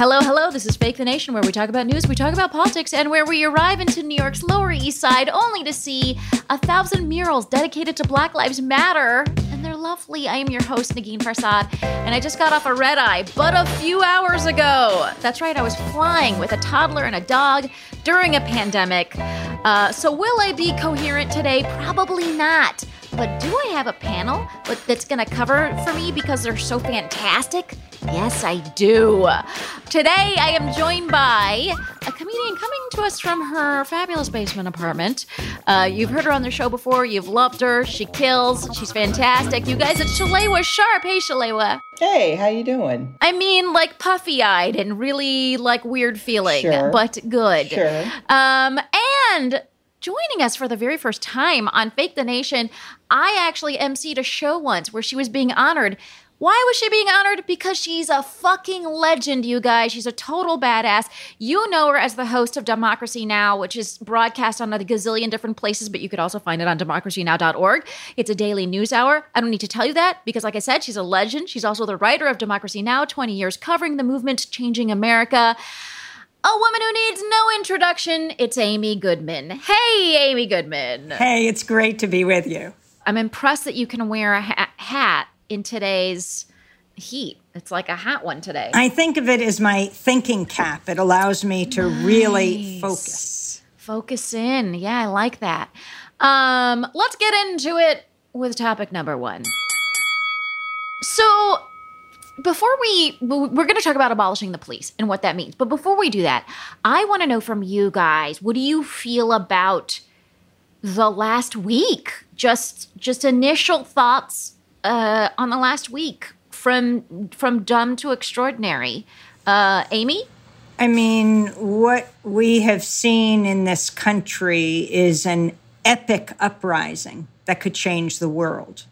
Hello, hello. This is Fake the Nation, where we talk about news, we talk about politics, and where we arrive into New York's Lower East Side only to see a thousand murals dedicated to Black Lives Matter. And they're lovely. I am your host, Negin Farsad, and I just got off a red eye, but a few hours ago. That's right, I was flying with a toddler and a dog during a pandemic. Uh, so, will I be coherent today? Probably not. But do I have a panel that's going to cover for me because they're so fantastic? Yes, I do. Today, I am joined by a comedian coming to us from her fabulous basement apartment. Uh, you've heard her on the show before. You've loved her. She kills. She's fantastic. You guys, it's Shalewa Sharpe. Hey, Shalewa. Hey, how you doing? I mean, like puffy-eyed and really like weird feeling, Sure. but good. Sure. Um, and joining us for the very first time on Fake the Nation, I actually emceed a show once where she was being honored. Why was she being honored? Because she's a fucking legend, you guys. She's a total badass. You know her as the host of Democracy Now!, which is broadcast on a gazillion different places, but you could also find it on democracynow.org. It's a daily news hour. I don't need to tell you that because, like I said, she's a legend. She's also the writer of Democracy Now!, 20 years covering the movement, changing America. A woman who needs no introduction. It's Amy Goodman. Hey, Amy Goodman. Hey, it's great to be with you. I'm impressed that you can wear a ha- hat in today's heat. It's like a hot one today. I think of it as my thinking cap. It allows me to really focus. Focus in. Yeah, I like that. Um, let's get into it with topic number one. So, before we we're going to talk about abolishing the police and what that means. But before we do that, I want to know from you guys, what do you feel about the last week? Just just initial thoughts uh, on the last week from from dumb to extraordinary. Uh, Amy? I mean, what we have seen in this country is an epic uprising that could change the world.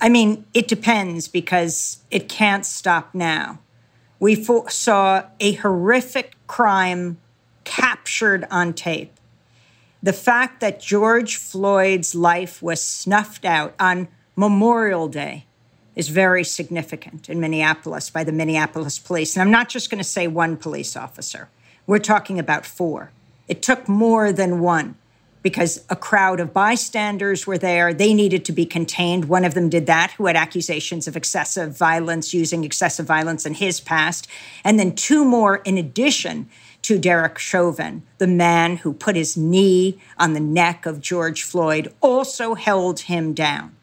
I mean, it depends because it can't stop now. We fo- saw a horrific crime captured on tape. The fact that George Floyd's life was snuffed out on Memorial Day is very significant in Minneapolis by the Minneapolis police. And I'm not just going to say one police officer, we're talking about four. It took more than one because a crowd of bystanders were there. They needed to be contained. One of them did that, who had accusations of excessive violence, using excessive violence in his past. And then two more in addition to Derek Chauvin, the man who put his knee on the neck of George Floyd, also held him down.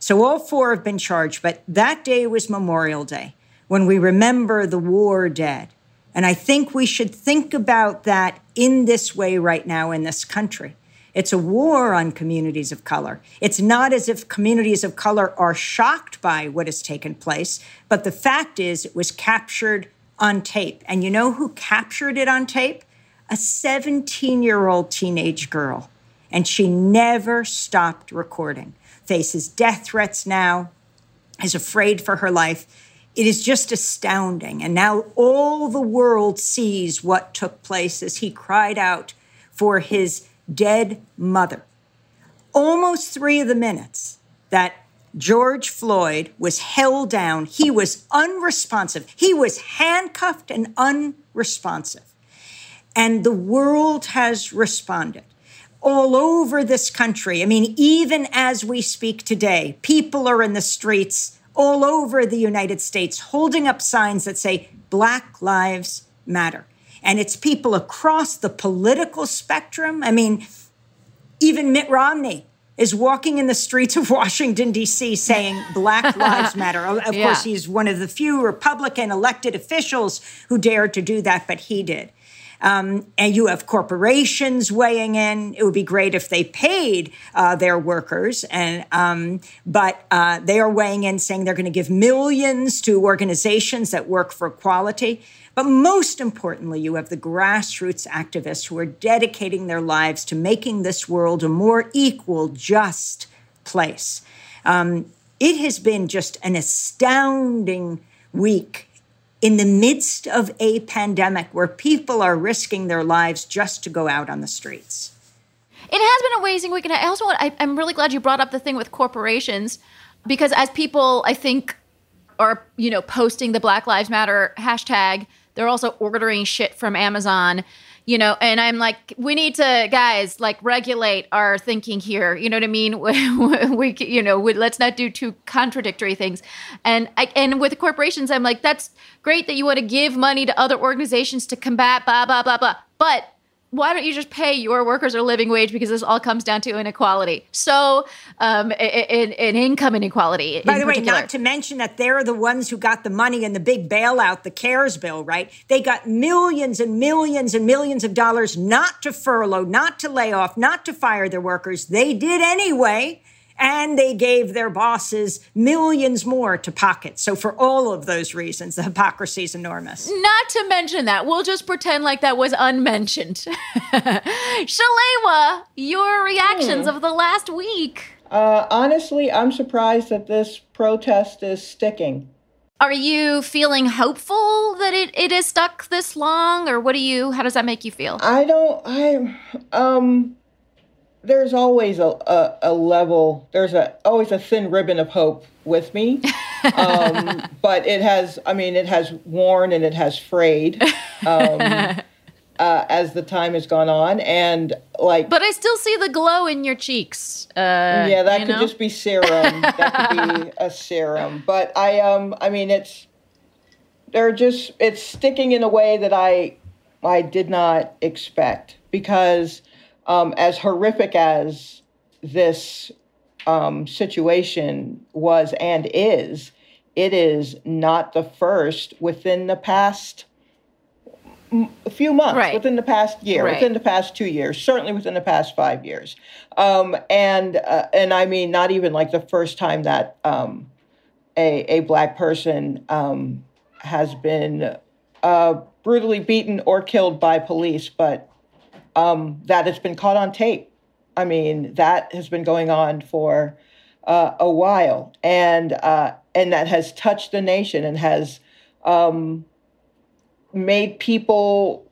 So all four have been charged, but that day was Memorial Day when we remember the war dead. And I think we should think about that in this way right now in this country. It's a war on communities of color. It's not as if communities of color are shocked by what has taken place, but the fact is it was captured on tape. And you know who captured it on tape? A 17 year old teenage girl. And she never stopped recording. Faces death threats now, is afraid for her life. It is just astounding. And now all the world sees what took place as he cried out for his dead mother. Almost three of the minutes that George Floyd was held down, he was unresponsive. He was handcuffed and unresponsive. And the world has responded all over this country. I mean, even as we speak today, people are in the streets all over the United States holding up signs that say Black Lives Matter and it's people across the political spectrum. I mean, even Mitt Romney is walking in the streets of Washington, D.C., saying Black Lives Matter. Of yeah. course, he's one of the few Republican elected officials who dared to do that, but he did. Um, and you have corporations weighing in. It would be great if they paid uh, their workers, and um, but uh, they are weighing in, saying they're going to give millions to organizations that work for equality. But most importantly, you have the grassroots activists who are dedicating their lives to making this world a more equal, just place. Um, it has been just an astounding week in the midst of a pandemic where people are risking their lives just to go out on the streets. It has been an amazing week. And I also, want, I, I'm really glad you brought up the thing with corporations because as people, I think, are, you know, posting the Black Lives Matter hashtag, they're also ordering shit from Amazon, you know, and I'm like, we need to, guys, like regulate our thinking here. You know what I mean? we, you know, we, let's not do two contradictory things. And I, and with corporations, I'm like, that's great that you want to give money to other organizations to combat blah blah blah blah, but why don't you just pay your workers a living wage because this all comes down to inequality? So um, in, in income inequality by the way not to mention that they're the ones who got the money in the big bailout the cares bill right? They got millions and millions and millions of dollars not to furlough not to lay off not to fire their workers. They did anyway and they gave their bosses millions more to pocket. So, for all of those reasons, the hypocrisy is enormous. Not to mention that. We'll just pretend like that was unmentioned. Shalewa, your reactions hmm. of the last week. Uh, honestly, I'm surprised that this protest is sticking. Are you feeling hopeful that it, it is stuck this long, or what do you? How does that make you feel? I don't. I um there's always a, a, a, level there's a always a thin ribbon of hope with me. Um, but it has i mean it has worn and it has frayed um, uh, as the time has gone on. And like but i still see the glow in your cheeks uh, yeah that could know? just be serum. That could be a serum. But i um i mean it's they're just it's sticking in a way that i i did not expect because um, as horrific as this um, situation was and is, it is not the first within the past few months, right. within the past year, right. within the past two years, certainly within the past five years, um, and uh, and I mean not even like the first time that um, a a black person um, has been uh, brutally beaten or killed by police, but um, that has been caught on tape. I mean, that has been going on for uh, a while, and uh, and that has touched the nation and has um, made people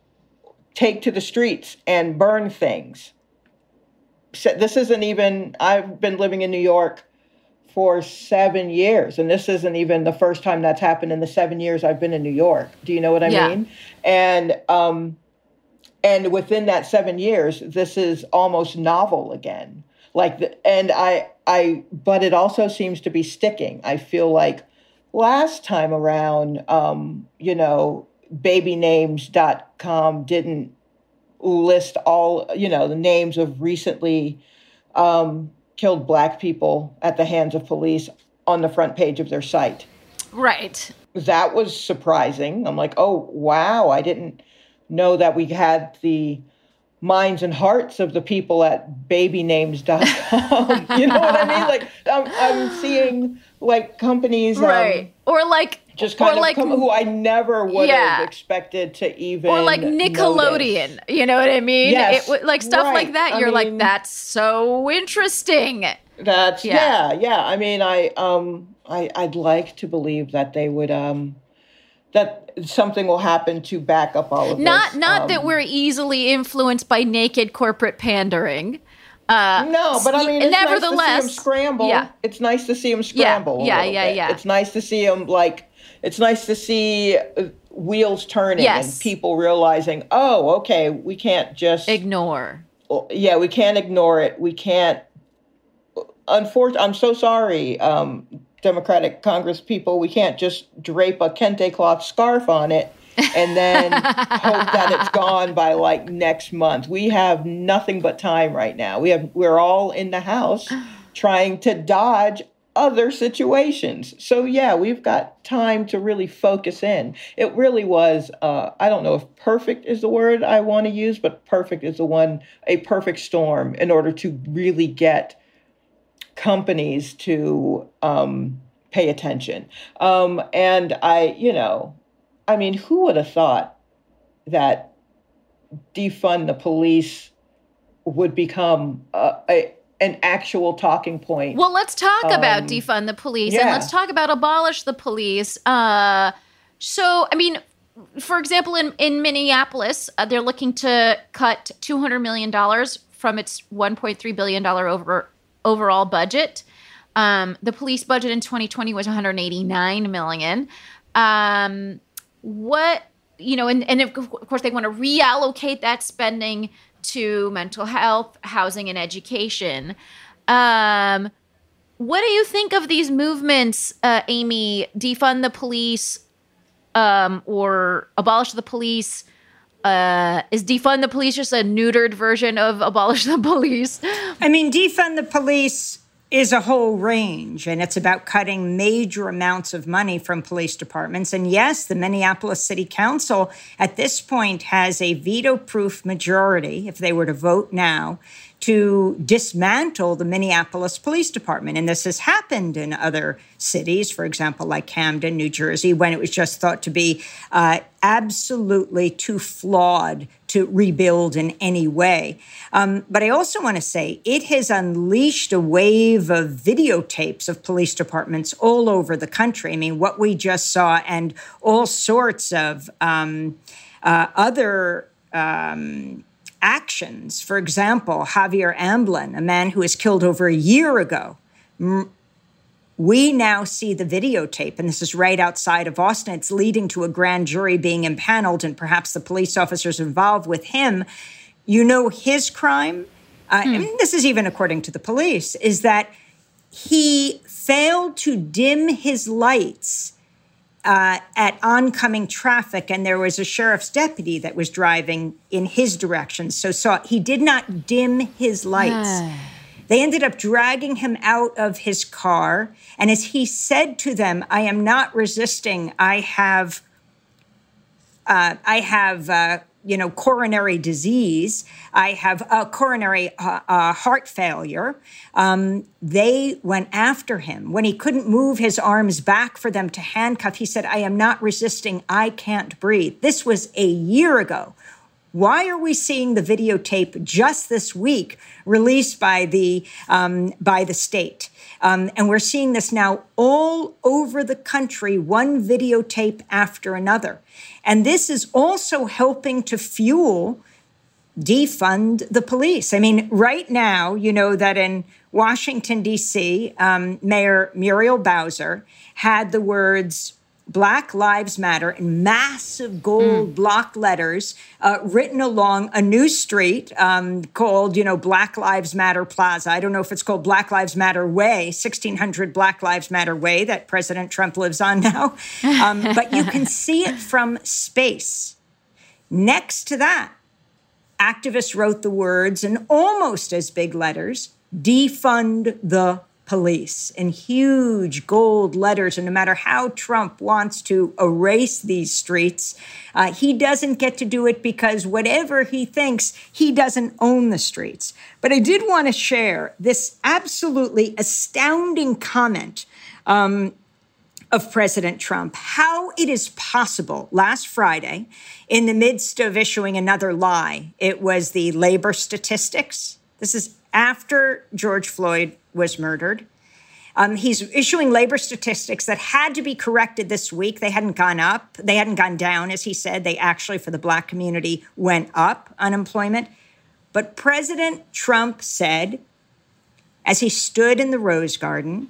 take to the streets and burn things. So this isn't even. I've been living in New York for seven years, and this isn't even the first time that's happened in the seven years I've been in New York. Do you know what I yeah. mean? And um, and within that seven years, this is almost novel again. Like, the, and I, I, but it also seems to be sticking. I feel like last time around, um, you know, babynames.com didn't list all, you know, the names of recently um, killed black people at the hands of police on the front page of their site. Right. That was surprising. I'm like, oh, wow, I didn't know that we had the minds and hearts of the people at babynames.com. you know what I mean? Like, I'm, I'm seeing like companies. Um, right. Or like just kind or of like, come, who I never would Yeah. have expected to even or like Nickelodeon. notice. You know what I mean? Yes, It, like stuff like that. You're like, mean- that's so interesting. That's Yeah. yeah. yeah, I mean, I um, I I'd like to believe that they would um, that something will happen to back up all of Not this. not um, that we're easily influenced by naked corporate pandering. Uh, No, but I mean, it's nevertheless, nice to see him scramble. yeah. It's nice to see him scramble. a yeah, yeah, yeah. It's nice to see him like. It's nice to see uh, wheels turning Yes. and people realizing, oh, okay, we can't just ignore. yeah, we can't ignore it. We can't. Unfortunately, I'm so sorry, um, Democratic Congress people. We can't just drape a kente cloth scarf on it and then hope that it's gone by like next month. We have nothing but time right now. We have we're all in the house trying to dodge other situations. So yeah, we've got time to really focus in. It really was uh, I don't know if perfect is the word I want to use, but perfect is the one a perfect storm in order to really get companies to um, pay attention. Um, and I, you know, I mean, who would have thought that defund the police would become a, a, an actual talking point? Well, let's talk about Um, defund the police and let's talk about abolish the police. Uh, so, I mean, for example, in, in Minneapolis, uh, they're looking to cut $200 million from its $1.3 billion over, overall budget. Um, the police budget in 2020 was 189 million. Um, what you know, and, and of course they want to reallocate that spending to mental health, housing, and education. Um, what do you think of these movements, uh, Amy? Defund the police um, or abolish the police? Uh, is defund the police just a neutered version of abolish the police? I mean, defund the police is a whole range, and it's about cutting major amounts of money from police departments. And yes, the Minneapolis City Council at this point has a veto proof majority, if they were to vote now, to dismantle the Minneapolis Police Department. And this has happened in other cities, for example, like Camden, New Jersey, when it was just thought to be uh, absolutely too flawed to rebuild in any way. Um, but I also want to say it has unleashed a wave of videotapes of police departments all over the country. I mean, what we just saw, and all sorts of um, uh, other. Um, actions. For example, Javier Ambler, a man who was killed over a year ago. We now see the videotape, and this is right outside of Austin. It's leading to a grand jury being impaneled, and perhaps the police officers involved with him. You know, his crime, uh, and this is even according to the police, is that he failed to dim his lights uh, at oncoming traffic, and there was a sheriff's deputy that was driving in his direction. So saw he did not dim his lights. They ended up dragging him out of his car, and as he said to them, "I am not resisting. I have, uh, I have." Uh, you know, coronary disease. I have a coronary uh, uh, heart failure. Um, they went after him. When he couldn't move his arms back for them to handcuff, he said, I am not resisting. I can't breathe. This was a year ago. Why are we seeing the videotape just this week released by the um, by the state? Um, and we're seeing this now all over the country, one videotape after another. And this is also helping to fuel defund the police. I mean, right now, you know that in Washington, D.C., um, Mayor Muriel Bowser had the words Black Lives Matter in massive gold mm. block letters uh, written along a new street um, called, you know, Black Lives Matter Plaza. I don't know if it's called Black Lives Matter Way, 1600 Black Lives Matter Way that President Trump lives on now. Um, but you can see it from space. Next to that, activists wrote the words in almost as big letters defund the police in huge gold letters. And no matter how Trump wants to erase these streets, uh, he doesn't get to do it because whatever he thinks, he doesn't own the streets. But I did want to share this absolutely astounding comment. Um, of President Trump, how it is possible last Friday, in the midst of issuing another lie, it was the labor statistics. This is after George Floyd was murdered. Um, he's issuing labor statistics that had to be corrected this week. They hadn't gone up, they hadn't gone down, as he said. They actually, for the Black community, went up unemployment. But President Trump said, as he stood in the Rose Garden,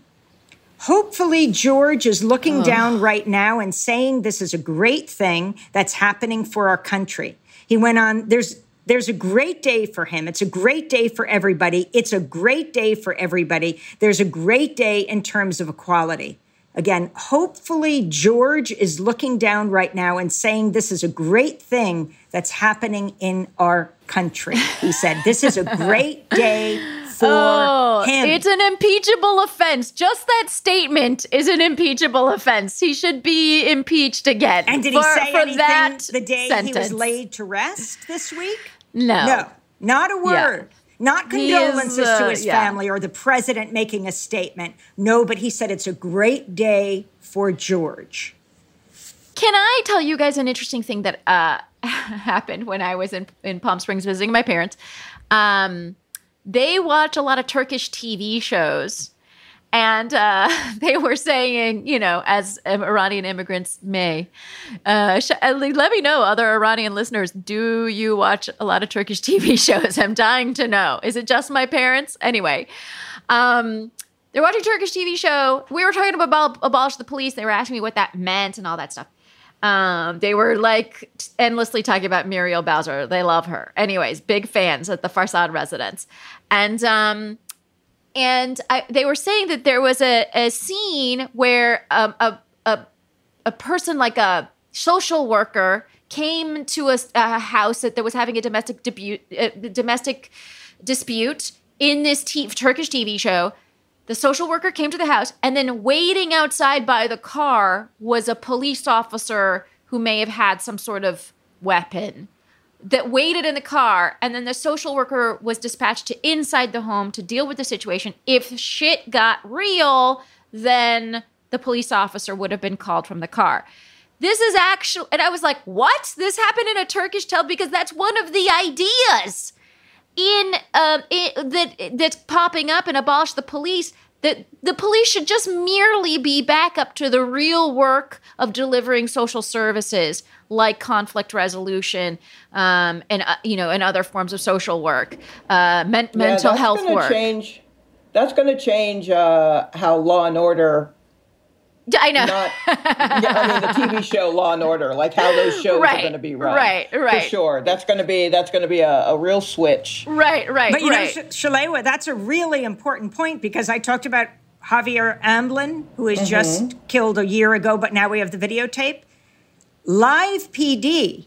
hopefully George is looking oh. down right now and saying this is a great thing that's happening for our country. He went on, there's there's a great day for him. It's a great day for everybody. It's a great day for everybody. There's a great day in terms of equality. Again, hopefully, George is looking down right now and saying this is a great thing that's happening in our country. He said, This is a great day for oh, him. It's an impeachable offense. Just that statement is an impeachable offense. He should be impeached again. And did for, he say anything the day sentence. he was laid to rest this week? No. No, not a word. Yeah. Not condolences is, uh, to his yeah. family or the president making a statement. No, but he said it's a great day for George. Can I tell you guys an interesting thing that uh, happened when I was in, in Palm Springs visiting my parents? Um, they watch a lot of Turkish TV shows. And uh, they were saying, you know, as Iranian immigrants may, uh, sh- uh, let me know, other Iranian listeners, do you watch a lot of Turkish TV shows? I'm dying to know. Is it just my parents? Anyway, um, they're watching Turkish TV show. We were talking about abolish the police. They were asking me what that meant and all that stuff. Um, they were like endlessly talking about Muriel Bowser. They love her. Anyways, big fans at the Farsad residence. And um, and I, they were saying that there was a, a scene where um, a, a, a person like a social worker came to a, a house that, that was having a domestic debut, a domestic dispute in this t- Turkish TV show. The social worker came to the house, and then waiting outside by the car was a police officer who may have had some sort of weapon that waited in the car and then the social worker was dispatched to inside the home to deal with the situation. If shit got real then the police officer would have been called from the car. This is actually and i was like what? This happened in a turkish tale because that's one of the ideas in um that that's popping up and abolish the police that the police should just merely be back up to the real work of delivering social services like conflict resolution um, and uh, you know and other forms of social work, uh, men- yeah, mental health work. Change, that's going to change uh, how Law and Order. I know. Not, yeah, I mean the TV show Law and Order, like how those shows right, are going to be run. Right, right. For sure, that's going to be that's going to be a, a, real switch. Right, right. But you right. know, Shalewa, that's a really important point because I talked about Javier Ambler, who was mm-hmm. just killed a year ago, but now we have the videotape. Live PD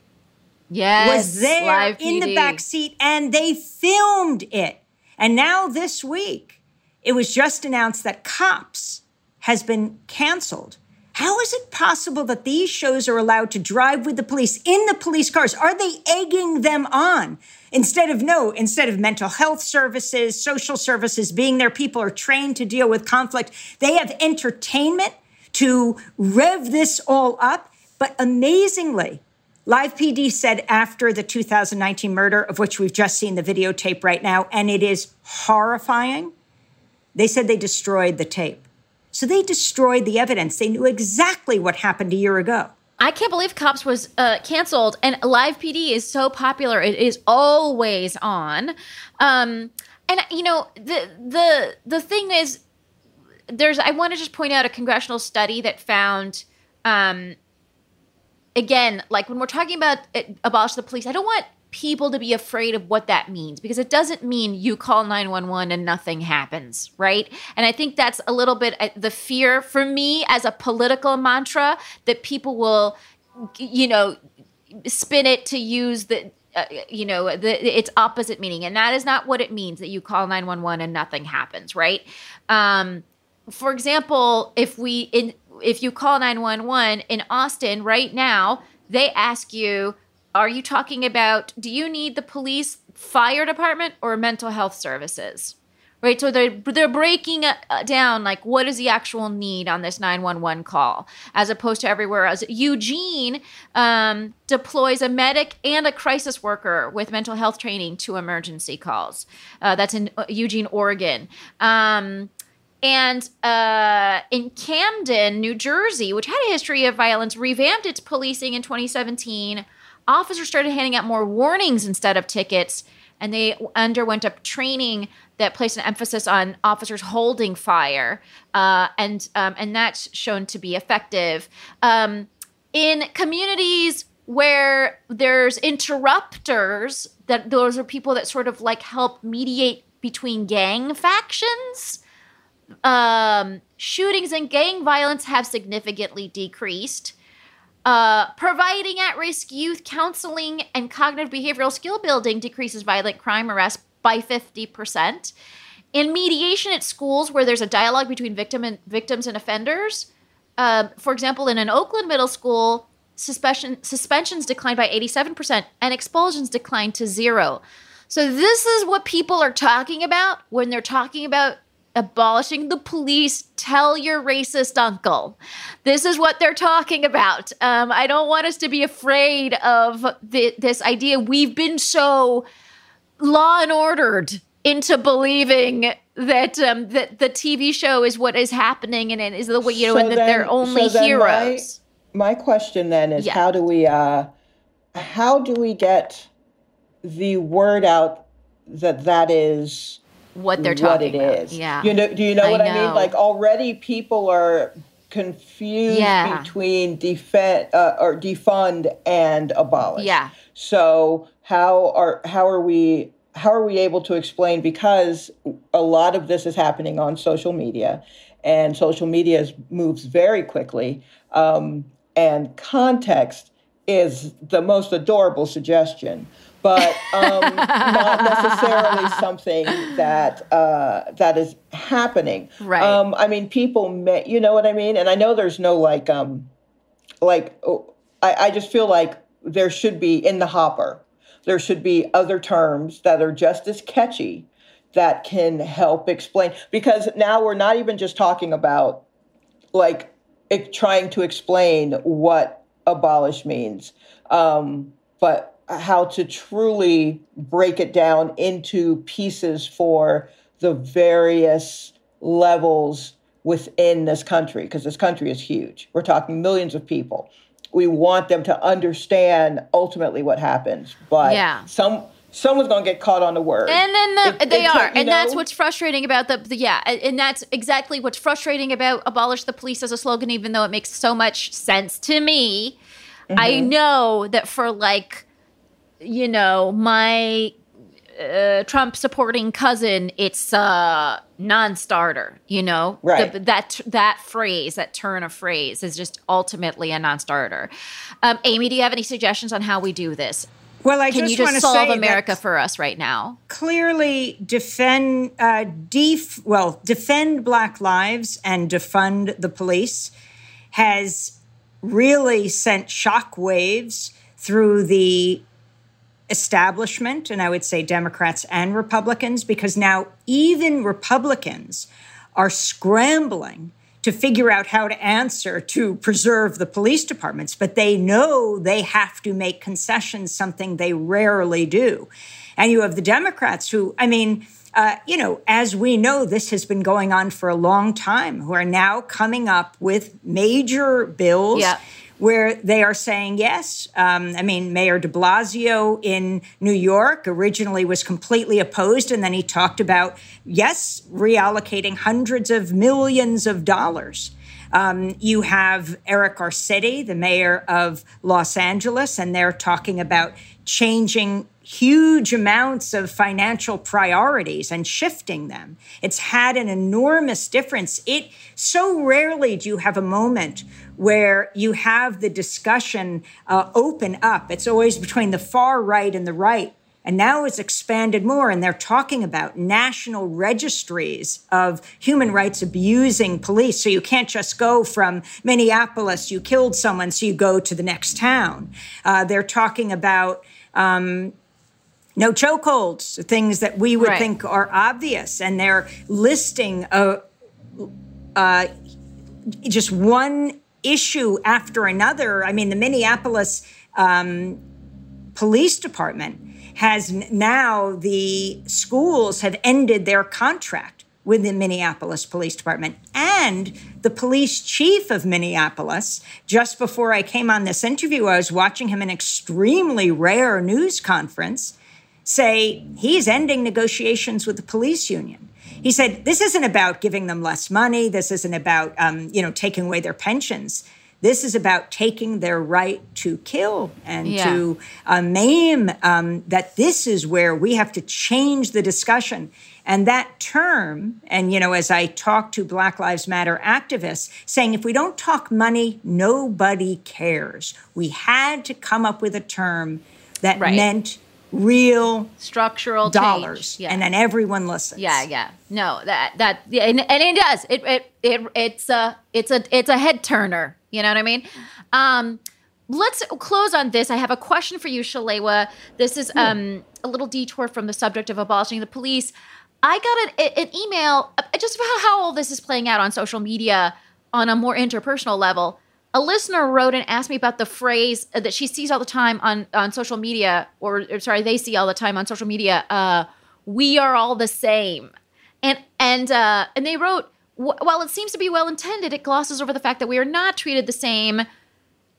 yes, was there in PD. the back seat and they filmed it. And now this week, it was just announced that Cops has been canceled. How is it possible that these shows are allowed to drive with the police in the police cars? Are they egging them on? Instead of no, instead of mental health services, social services being there, people are trained to deal with conflict. They have entertainment to rev this all up. But amazingly, Live PD said after the 2019 murder, of which we've just seen the videotape right now, and it is horrifying, they said they destroyed the tape. So they destroyed the evidence. They knew exactly what happened a year ago. I can't believe Cops was uh, canceled, and Live PD is so popular; it is always on. Um, and you know, the the the thing is, there's. I want to just point out a congressional study that found um, again, like when we're talking about it, abolish the police, I don't want people to be afraid of what that means because it doesn't mean you call 911 and nothing happens, right? And I think that's a little bit uh, the fear for me as a political mantra that people will, you know, spin it to use the. Uh, you know the its opposite meaning and that is not what it means that you call 911 and nothing happens right um, for example if we in if you call 911 in Austin right now, they ask you, are you talking about do you need the police, fire department or mental health services? Right? So they're they're breaking down like what is the actual need on this 911 call as opposed to everywhere else. Eugene um, deploys a medic and a crisis worker with mental health training to emergency calls. Uh, that's in uh, Eugene, Oregon. Um, and uh, in Camden, New Jersey, which had a history of violence, revamped its policing in 2017. Officers started handing out more warnings instead of tickets, and they underwent a training that placed an emphasis on officers holding fire, uh, and um, and that's shown to be effective. Um, in communities where there's interrupters, that those are people that sort of like help mediate between gang factions um, shootings and gang violence have significantly decreased. Uh, providing at risk youth counseling and cognitive behavioral skill building decreases violent crime arrests by 50%. In mediation at schools where there's a dialogue between victim and victims and offenders, uh, for example, in an Oakland middle school, suspension, suspensions declined by 87% and expulsions declined to zero. So, this is what people are talking about when they're talking about abolishing the police. Tell your racist uncle. This is what they're talking about. Um, I don't want us to be afraid of the, this idea. We've been so law and ordered into believing that um, that the TV show is what is happening and it is the way you know, so and that then, they're only so heroes. My, my, question then is, yeah. how do we uh, how do we get the word out that that is what they're talking what it about. is. Yeah. You know, do you know I what know. I mean? Like already people are confused Yeah. between defend uh, or defund and abolish. Yeah. So how are how are we how are we able to explain because a lot of this is happening on social media and social media is, moves very quickly um, and context is the most adorable suggestion but um, not necessarily something that uh, that is happening. Right. Um, I mean, people may, you know what I mean, and I know there's no like, um, like oh, I, I just feel like there should be in the hopper. There should be other terms that are just as catchy that can help explain because now we're not even just talking about like it, trying to explain what abolish means, um, but how to truly break it down into pieces for the various levels within this country because this country is huge. We're talking millions of people. We want them to understand ultimately what happens, but Yeah. some someone's going to get caught on the word. And then the, It- they it are, you and that's what's frustrating about the, the yeah, and that's exactly what's frustrating about abolish the police as a slogan. Even though it makes so much sense to me, I Mm-hmm. know that for like, you know, my uh, Trump supporting cousin, it's a non-starter. You know, Right. The- that that phrase, that turn of phrase, is just ultimately a non-starter. Um, Amy, do you have any suggestions on how we do this? Well, I Can just you just want to solve say America for us right now? clearly defend, uh, def, well, defend Black lives and defund the police has really sent shockwaves through the establishment, and I would say Democrats and Republicans, because now even Republicans are scrambling to figure out how to answer to preserve the police departments, but they know they have to make concessions, something they rarely do. And you have the Democrats who, I mean, uh, you know, as we know, this has been going on for a long time, who are now coming up with major bills Yeah. Where they are saying yes. Um, I mean, Mayor de Blasio in New York originally was completely opposed, and then he talked about, yes, reallocating hundreds of millions of dollars. Um, you have Eric Garcetti, the mayor of Los Angeles, and they're talking about changing huge amounts of financial priorities and shifting them. It's had an enormous difference. It so rarely do you have a moment where you have the discussion uh, open up. It's always between the far right and the right. And now it's expanded more, and they're talking about national registries of human rights abusing police. So you can't just go from Minneapolis, you killed someone, so you go to the next town. Uh, they're talking about um, no chokeholds, things that we would Right. think are obvious, and they're listing a, uh, just one issue after another. I mean, the Minneapolis um, Police Department has now the schools have ended their contract with the Minneapolis Police Department and the police chief of Minneapolis. Just before I came on this interview, I was watching him in an extremely rare news conference say he's ending negotiations with the police union. He said this isn't about giving them less money. This isn't about um, you know taking away their pensions. This is about taking their right to kill and Yeah. to uh, maim. Um, that this is where we have to change the discussion. And that term, and you know, as I talk to Black Lives Matter activists, saying if we don't talk money, nobody cares. We had to come up with a term that Right. meant real Structural dollars. Yeah. and then everyone listens. Yeah, yeah. No, that that yeah, and, and it does. It it it it's a it's a it's a head turner. You know what I mean? Um let's close on this. I have a question for you, Shalewa. This is um a little detour from the subject of abolishing the police. I got an, an email uh, just about how all this is playing out on social media on a more interpersonal level. A listener wrote and asked me about the phrase that she sees all the time on, on social media, or, or sorry, they see all the time on social media. Uh, we are all the same, and and uh, and they wrote, "Wh- while it seems to be well intended, it glosses over the fact that we are not treated the same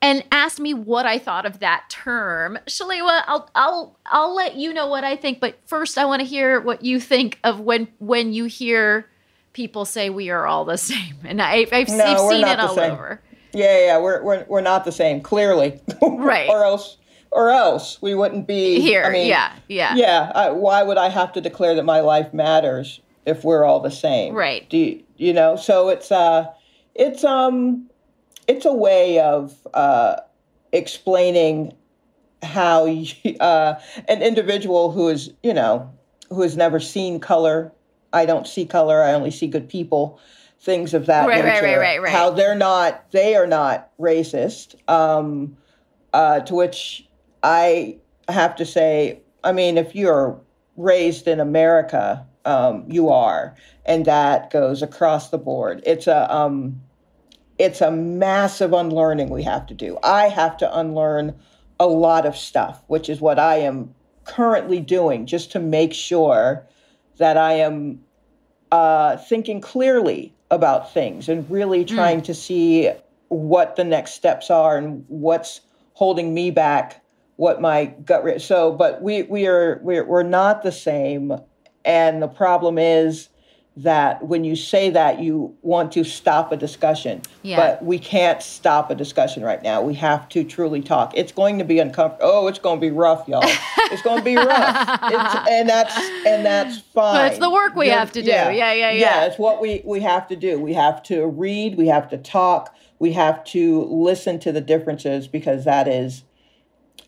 and asked me what I thought of that term. Shalewa, I'll I'll I'll let you know what I think, but first I want to hear what you think of when when you hear people say we are all the same. And I, I've, No, seen it all same. over. Yeah, yeah, we're we're we're not the same, clearly. Right. or else, or else we wouldn't be Here, I mean, yeah, yeah. yeah. I, why would I have to declare that my life matters if we're all the same? Right. Do you, you know? So it's uh, it's um, it's a way of uh, explaining how you, uh, an individual who is you know who has never seen color. I don't see color. I only see good people. Things of that Right, right, nature. right, right, right. How they're not. They are not racist. Um, uh, to which I have to say, I mean, if you're raised in America, um, you are, and that goes across the board. It's a um, it's a massive unlearning we have to do. I have to unlearn a lot of stuff, which is what I am currently doing, just to make sure that I am uh, thinking clearly about things and really hmm. trying to see what the next steps are and what's holding me back, what my gut. Re- so, but we we are we're we're not the same, and the problem is that when you say that you want to stop a discussion. Yeah. but we can't stop a discussion right now. We have to truly talk. It's going to be uncomfortable oh it's going to be rough y'all. It's going to be rough. It's, and that's and that's fine it's the work we Just- have to do. Yeah, yeah, yeah. yeah it's what we we have to do. We have to read we have to talk we have to listen to the differences because that is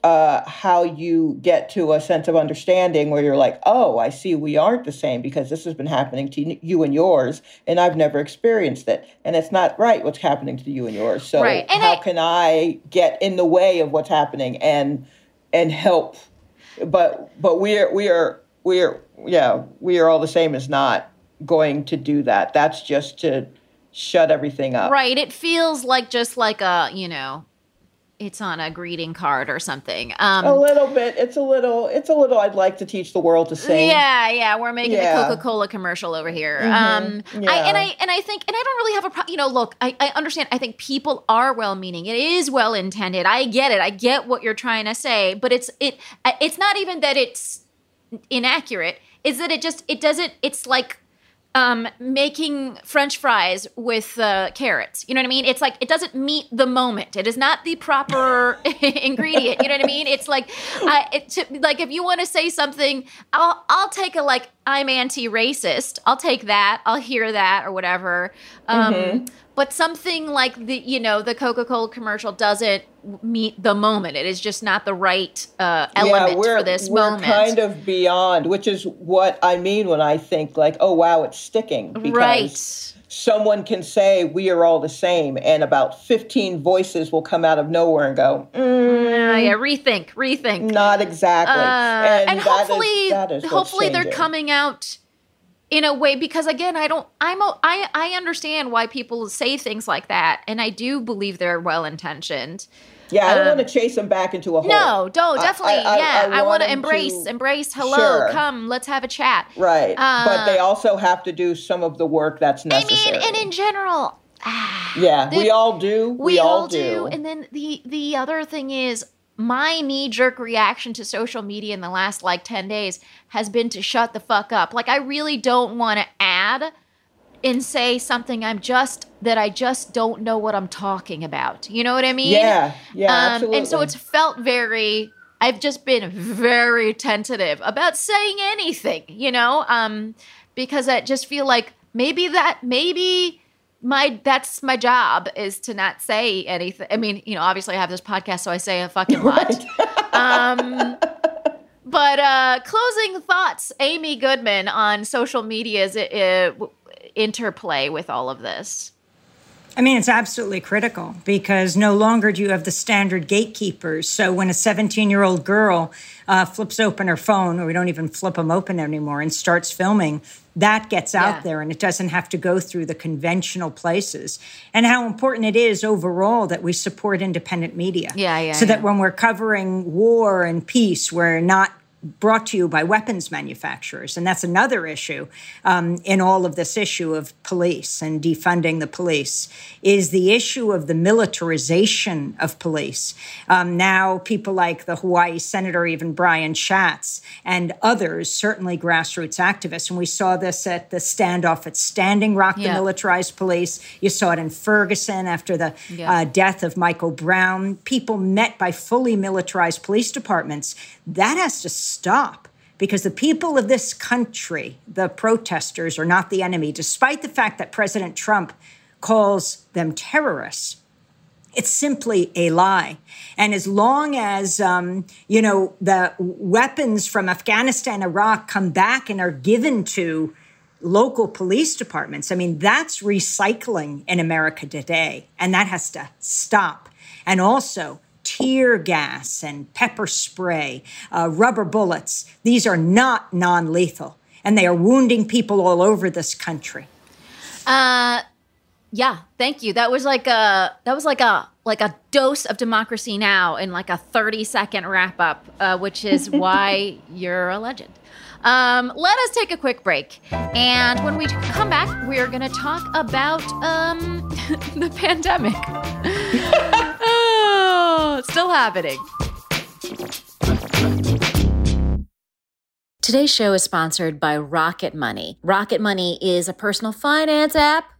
uh, how you get to a sense of understanding where you're like, oh, I see we aren't the same because this has been happening to you and yours, and I've never experienced it. And it's not right what's happening to you and yours. So Right. And how I- can I get in the way of what's happening and and help? But but we are we are we are yeah, we are all the same is not going to do that. That's just to shut everything up. Right. It feels like just like a, you know, it's on a greeting card or something. Um, A little bit. It's a little. It's a little. I'd like to teach the world to sing. Yeah, yeah, we're making Yeah. Mm-hmm. a Coca-Cola commercial over here. Um, I, and I and I think, and I don't really have a, pro- you know, look, I, I understand. I think people are well-meaning. It is well-intended. I get it. I get what you're trying to say, but it's it. It's not even that it's inaccurate. Is that it just it doesn't. It's like um, making French fries with uh, carrots. You know what I mean? It's like it doesn't meet the moment. It is not the proper ingredient. You know what I mean? It's like, I, it, to, like if you want to say something, I'll I'll take a like I'm anti-racist. I'll take that. I'll hear that or whatever. Um, Mm-hmm. But something like the you know the Coca-Cola commercial doesn't meet the moment. It is just not the right uh, element yeah, we're, for this we're moment. kind of beyond, which is what I mean when I think like, oh wow, it's sticking. Because right. someone can say we are all the same, and about 15 voices will come out of nowhere and go, mm, Uh, yeah, rethink, rethink. not exactly. Uh, and, is- hopefully, that is hopefully they're coming out in a way because again, I don't, I'm, a, I, I understand why people say things like that, and I do believe they're well intentioned. Yeah, I don't um, want to chase them back into a hole. No, don't definitely. I- I- yeah, I want to embrace, embrace. Hello, Sure. come, let's have a chat. Right. but they Uh, also have to do some of the work that's necessary I mean, and in general, ah, yeah, the- we all do. We, we, all, all do. And then the the other thing is my knee jerk reaction to social media in the last like 10 days has been to shut the fuck up. Like I really don't want to add and say something I'm just that I just don't know what I'm talking about. You know what I mean? Yeah, yeah, Um, and so it's felt very I've just been very tentative about saying anything, you know? Um because I just feel like maybe that maybe my that's my job is to not say anything. I mean, you know, obviously I have this podcast, so I say a fucking lot. um, but uh, closing thoughts, Amy Goodman on social media's uh, w- interplay with all of this. I mean, it's absolutely critical because no longer do you have the standard gatekeepers. So when a 17 year old girl uh, flips open her phone, or we don't even flip them open anymore, and starts filming, that gets out Yeah. there and it doesn't have to go through the conventional places. And how important it is overall that we support independent media. Yeah, yeah, So that when we're covering war and peace, we're not brought to you by weapons manufacturers. And that's another issue um, in all of this issue of police and defunding the police is the issue of the militarization of police. Um, now, people like the Hawaii Senator, even Brian Schatz, and others, certainly grassroots activists. And we saw this at the standoff at Standing Rock, the militarized police. You saw it in Ferguson after the Yeah. uh, death of Michael Brown. People met by fully militarized police departments. That has to stop because the people of this country, the protesters, are not the enemy, despite the fact that President Trump calls them terrorists. It's simply a lie. And as long as, um, you know, the weapons from Afghanistan, Iraq come back and are given to local police departments, I mean, that's recycling in America today. And that has to stop. And also, tear gas and pepper spray, uh, rubber bullets, these are not non lethal. And they are wounding people all over this country. Uh, yeah, thank you. That was like a that was like a like a dose of democracy now in like a thirty second wrap up, uh, which is why you're a legend. Um, let us take a quick break, and when we come back, we are going to talk about um, the pandemic. it's still happening. Today's show is sponsored by Rocket Money. Rocket Money is a personal finance app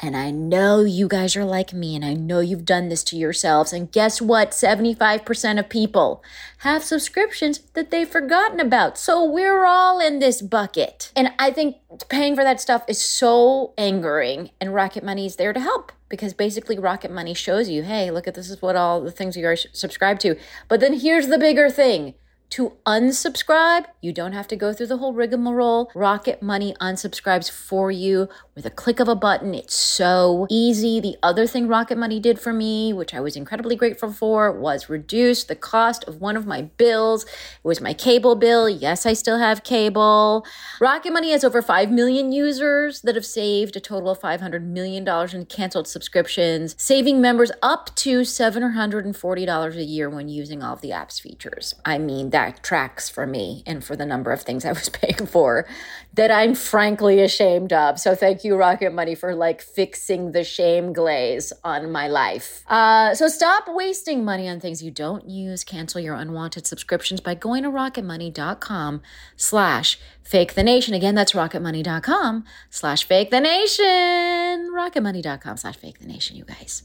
And I know you guys are like me, and I know you've done this to yourselves. And guess what? 75% of people have subscriptions that they've forgotten about. So we're all in this bucket. And I think paying for that stuff is so angering, and Rocket Money is there to help because basically Rocket Money shows you, hey, look at this is what all the things you are subscribed to. But then here's the bigger thing. To unsubscribe, you don't have to go through the whole rigmarole. Rocket Money unsubscribes for you with a click of a button. It's so easy. The other thing Rocket Money did for me, which I was incredibly grateful for, was reduce the cost of one of my bills. It was my cable bill. Yes, I still have cable. Rocket Money has over 5 million users that have saved a total of $500 million in canceled subscriptions, saving members up to $740 a year when using all of the app's features. I mean, that tracks for me and for the number of things I was paying for that I'm frankly ashamed of. So thank you, Rocket Money, for like fixing the shame glaze on my life. Uh, so stop wasting money on things you don't use. Cancel your unwanted subscriptions by going to rocketmoney.com slash fake the nation. Again, that's rocketmoney.com slash fake the nation. Rocketmoney.com slash fake the nation, you guys.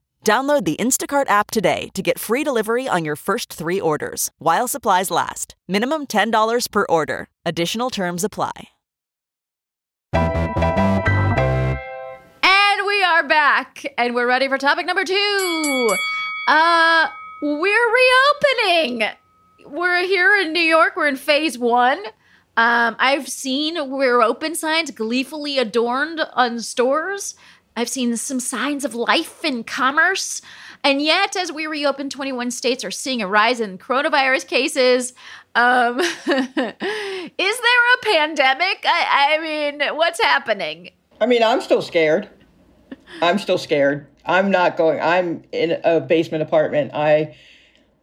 Download the Instacart app today to get free delivery on your first three orders while supplies last. Minimum $10 per order. Additional terms apply. And we are back, and we're ready for topic number two. Uh, we're reopening. We're here in New York. We're in phase one. Um, I've seen we're open signs gleefully adorned on stores. I've seen some signs of life in commerce. And yet, as we reopen, 21 states are seeing a rise in coronavirus cases. Um, is there a pandemic? I, I mean, what's happening? I mean, I'm still scared. I'm still scared. I'm not going. I'm in a basement apartment. I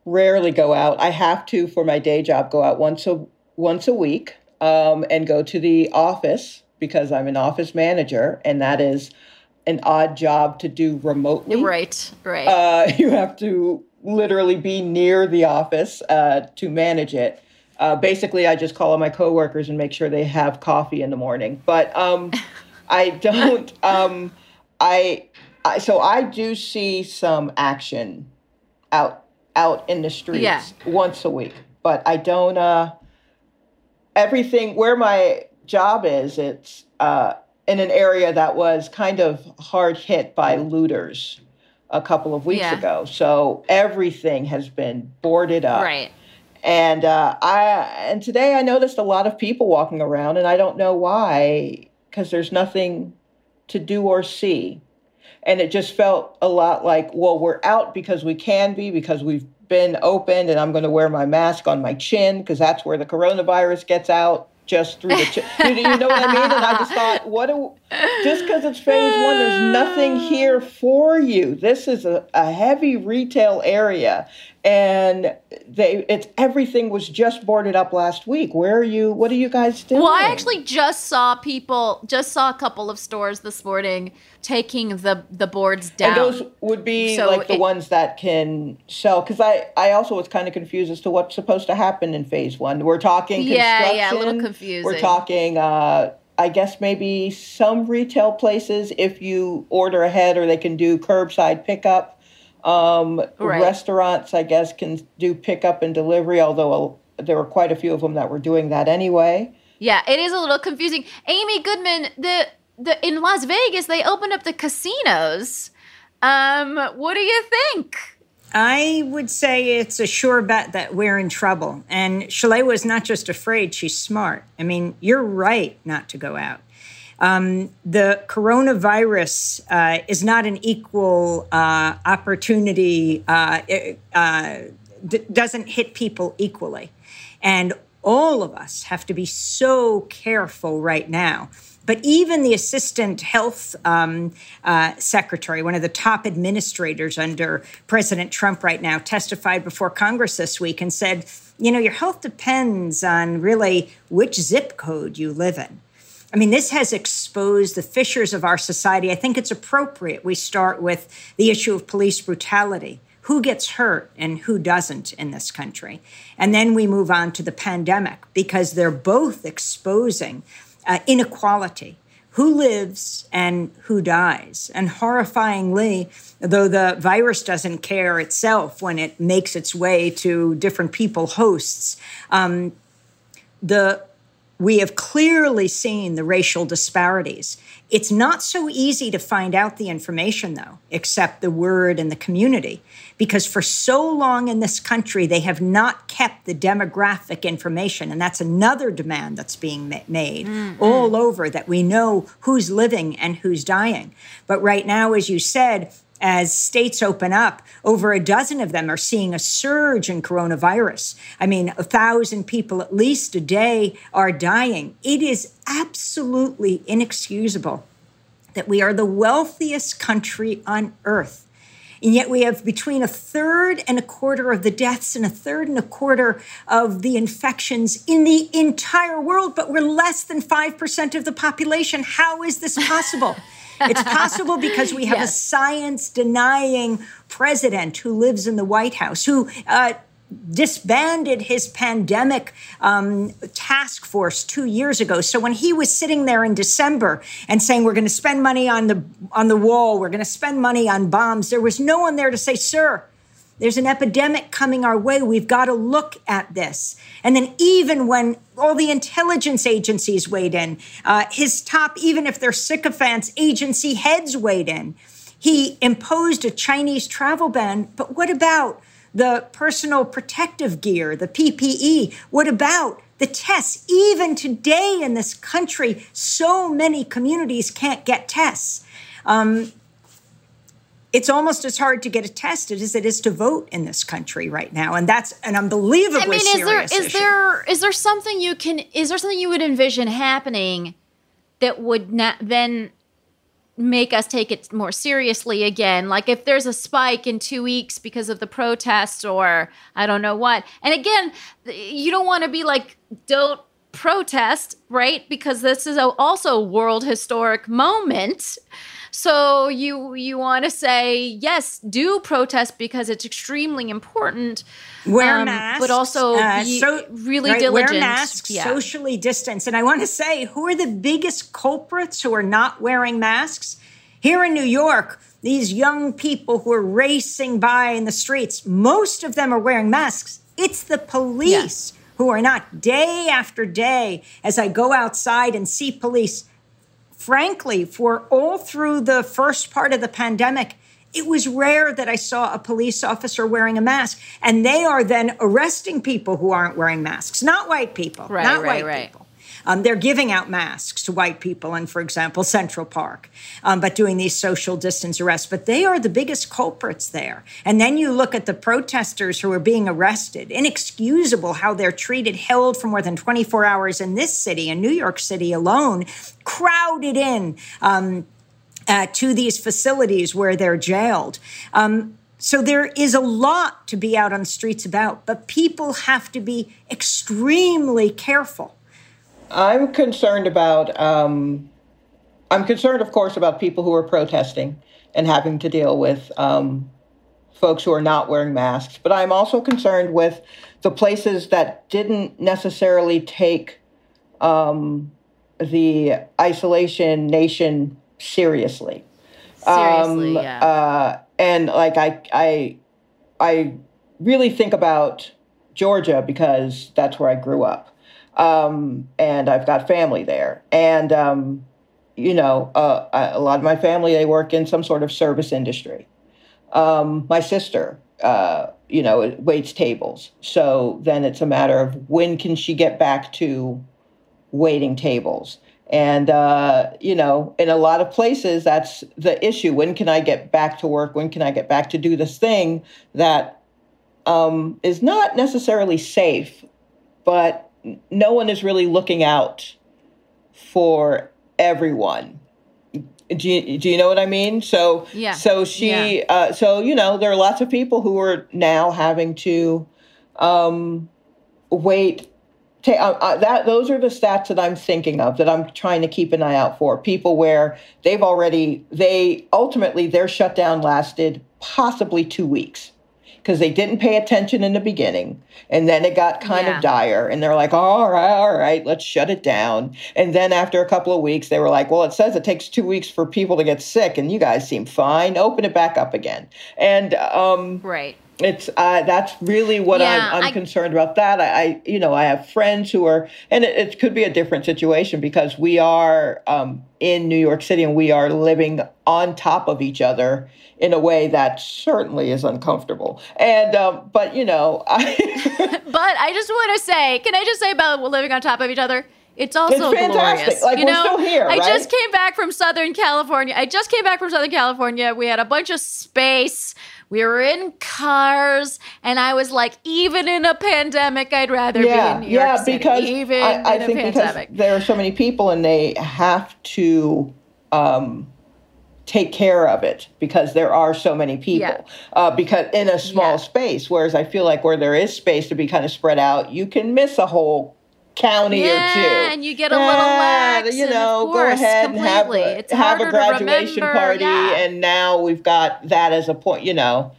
rarely go out. I have to for my day job go out once a once a week um, and go to the office because I'm an office manager, and that is an odd job to do remotely. Right, right. Uh, you have to literally be near the office uh, to manage it. Uh, basically, I just call on my coworkers and make sure they have coffee in the morning. But um, I don't. Um, I, I so I do see some action out out in the streets Yeah. once a week, but I don't. Uh, everything where my job is, it's uh, in an area that was kind of hard hit by looters a couple of weeks Yeah. ago. So everything has been boarded up. right. And uh, I and today I noticed a lot of people walking around, and I don't know why, because there's nothing to do or see. And it just felt a lot like, well, we're out because we can be, because we've been opened, and I'm going to wear my mask on my chin because that's where the coronavirus gets out, just through the you, you know what I mean? And I just thought, what do just because it's phase one, there's nothing here for you. This is a, a heavy retail area, and they it's everything was just boarded up last week. Where are you? What are you guys doing? Well, I actually just saw people, just saw a couple of stores this morning taking the the boards down. And those would be So like the it- ones that can sell. Because I, I also was kind of confused as to what's supposed to happen in phase one. We're talking Yeah, yeah, a little confusing. We're talking, uh, I guess maybe some retail places if you order ahead or they can do curbside pickup. Um, Right. Restaurants, I guess, can do pickup and delivery. Although uh, there were quite a few of them that were doing that anyway. Yeah, it is a little confusing. Amy Goodman, the the in Las Vegas, they opened up the casinos. Um, what do you think? I would say it's a sure bet that we're in trouble. And Shalewa is not just afraid, she's smart. I mean, you're right not to go out. Um, the coronavirus uh, is not an equal uh, opportunity, uh, it uh, d- doesn't hit people equally. And all of us have to be so careful right now But even the assistant health um, uh, secretary, one of the top administrators under President Trump right now, testified before Congress this week and said, you know, your health depends on really which zip code you live in. I mean, this has exposed the fissures of our society. I think it's appropriate we start with the issue of police brutality who gets hurt and who doesn't in this country. And then we move on to the pandemic because they're both exposing uh, inequality who lives and who dies. And horrifyingly, though the virus doesn't care itself when it makes its way to different people, hosts, um, the we have clearly seen the racial disparities. It's not so easy to find out the information, though, except the word and the community, because for so long in this country, they have not kept the demographic information. And that's another demand that's being made mm-hmm. all over that we know who's living and who's dying. But right now, as you said, as states open up, over a dozen of them are seeing a surge in coronavirus. I mean, a thousand people at least a day are dying. It is absolutely inexcusable that we are the wealthiest country on earth. And yet we have between a third and a quarter of the deaths and a third and a quarter of the infections in the entire world, but we're less than 5% of the population. How is this possible? It's possible because we have yes. a science denying president who lives in the White House, who uh, disbanded his pandemic um, task force two years ago. So when he was sitting there in December and saying we're going to spend money on the on the wall, we're going to spend money on bombs, there was no one there to say, "Sir, there's an epidemic coming our way. We've got to look at this. And then, even when all the intelligence agencies weighed in, uh, his top, even if they're sycophants, agency heads weighed in. He imposed a Chinese travel ban. But what about the personal protective gear, the PPE? What about the tests? Even today in this country, so many communities can't get tests. Um, it's almost as hard to get it tested as it is to vote in this country right now, and that's an unbelievably I mean, is there is issue. there is there something you can is there something you would envision happening that would not then make us take it more seriously again? Like if there's a spike in two weeks because of the protests, or I don't know what. And again, you don't want to be like, don't protest, right? Because this is a, also a world historic moment. So you you want to say yes, do protest because it's extremely important. Wear um, masks, but also uh, so, really right, diligent. Wear masks, yeah. socially distance. And I want to say, who are the biggest culprits who are not wearing masks? Here in New York, these young people who are racing by in the streets, most of them are wearing masks. It's the police who are not. Day after day, as I go outside and see police, frankly, for all through the first part of the pandemic, it was rare that I saw a police officer wearing a mask. And they are then arresting people who aren't wearing masks, not white people. Right, not right, white right. people. Um, they're giving out masks to white people in, for example, Central Park, um, but doing these social distance arrests. But they are the biggest culprits there. And then you look at the protesters who are being arrested. Inexcusable how they're treated, held for more than 24 hours in this city, in New York City alone, crowded in. Um, uh, to these facilities where they're jailed. Um, so there is a lot to be out on the streets about, but people have to be extremely careful I'm concerned about. Um, I'm concerned, of course, about people who are protesting and having to deal with um, folks who are not wearing masks. But I'm also concerned with the places that didn't necessarily take um, the isolation nation seriously. Seriously, um, yeah. Uh, and like I, I, I really think about Georgia because that's where I grew up um, and I've got family there. And um, you know, uh, a lot of my family they work in some sort of service industry. Um, my sister, uh, you know, waits tables. So then it's a matter of when can she get back to waiting tables. And, uh, you know, in a lot of places, that's the issue. When can I get back to work? When can I get back to do this thing that um, is not necessarily safe, but no one is really looking out for everyone. Do you, do you know what I mean? So Yeah. so she Yeah. uh, so you know there are lots of people who are now having to um, wait. Ta- uh, uh, that those are the stats that I'm thinking of that I'm trying to keep an eye out for. People where they've already they ultimately their shutdown lasted possibly two weeks because they didn't pay attention in the beginning and then it got kind Yeah. of dire and they're like all right all right let's shut it down and then after a couple of weeks they were like well it says it takes two weeks for people to get sick and you guys seem fine open it back up again and um Right. It's uh, that's really what Yeah, I'm, I'm I- concerned about. That I, I, you know, I have friends who are, and it, it could be a different situation because we are um, in New York City and we are living on top of each other in a way that certainly is uncomfortable. And um, but you know, I, But I just want to say, can I just say about living on top of each other? It's also It's fantastic. glorious. Like, you we're know, still here, I just came back from Southern California. I just came back from Southern California. We had a bunch of space. We were in cars, and I was like, even in a pandemic, I'd rather be in New York yeah, City. because even I, I in a pandemic. because there are so many people and they have to um, take care of it because there are so many people. Yeah. Uh, because in a small Yeah. space, whereas I feel like where there is space to be kind of spread out, you can miss a whole county Yeah, or two. and you get a little Yeah, lax, You know, go course, ahead and have completely. a, have a graduation party, yeah. and now we've got that as a point. You know,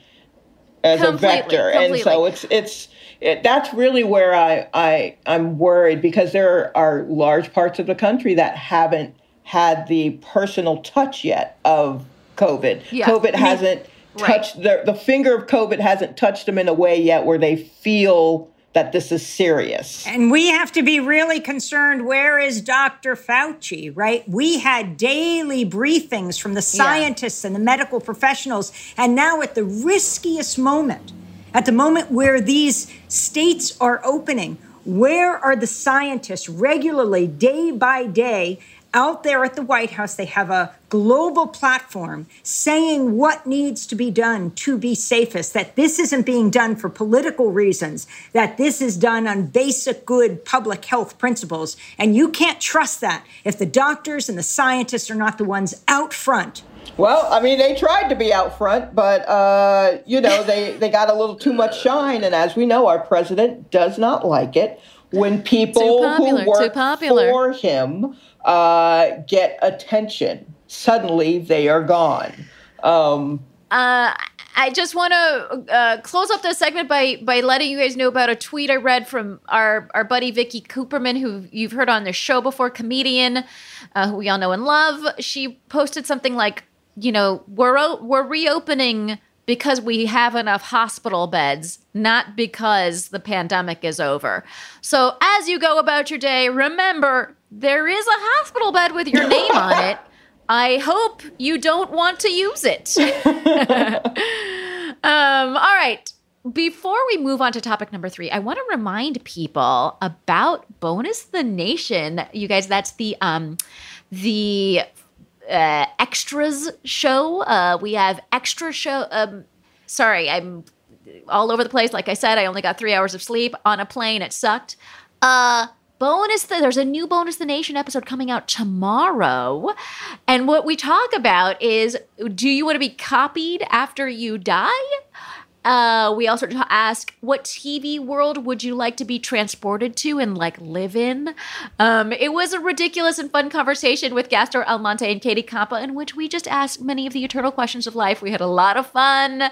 as Completely, a vector, and so it's it's it, that's really where I I I'm worried because there are large parts of the country that haven't had the personal touch yet of COVID. Yeah. COVID hasn't Right. touched the the finger of COVID hasn't touched them in a way yet where they feel that this is serious. And we have to be really concerned. Where is Dr. Fauci, right? We had daily briefings from the scientists and the medical professionals. And now, at the riskiest moment, at the moment where these states are opening, where are the scientists regularly, day by day, out there at the White House? They have a global platform saying what needs to be done to be safest, that this isn't being done for political reasons, that this is done on basic good public health principles. And you can't trust that if the doctors and the scientists are not the ones out front. Well, I mean, they tried to be out front, but uh, you know, they they got a little too much shine, and as we know, our president does not like it when people popular, who work for him uh, get attention. Suddenly, they are gone. Um, Uh, I just want to uh, close up this segment by by letting you guys know about a tweet I read from our our buddy Vicky Kuperman, who you've heard on the show before, comedian uh, who we all know and love. She posted something like, you know, we're we're reopening because we have enough hospital beds, not because the pandemic is over. So as you go about your day, remember there is a hospital bed with your name on it. I hope you don't want to use it. um, all right. Before we move on to topic number three, I want to remind people about Bonus the Nation. You guys, that's the um, the uh, extras show. Uh, we have extra show. Um, sorry, I'm all over the place. Like I said, I only got three hours of sleep on a plane. It sucked. Uh, bonus, the, there's a new Bonus the Nation episode coming out tomorrow. And what we talk about is do you want to be copied after you die? Uh, we also ask what TV world would you like to be transported to and like live in? Um, it was a ridiculous and fun conversation with Gastor Almonte and Katie Compa, in which we just asked many of the eternal questions of life. We had a lot of fun.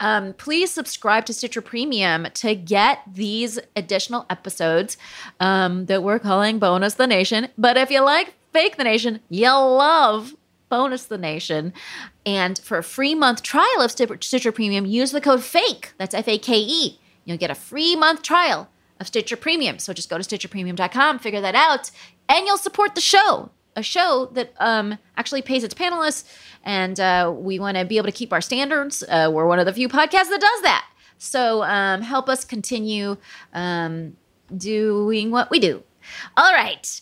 Um, please subscribe to Stitcher Premium to get these additional episodes um, that we're calling Bonus the Nation. But if you like Fake the Nation, you'll love Bonus the Nation. And for a free month trial of Stitcher Premium, use the code FAKE. That's F A K E. You'll get a free month trial of Stitcher Premium. So just go to StitcherPremium.com, figure that out, and you'll support the show. A show that um, actually pays its panelists, and uh, we want to be able to keep our standards. Uh, we're one of the few podcasts that does that. So um, help us continue um, doing what we do. All right.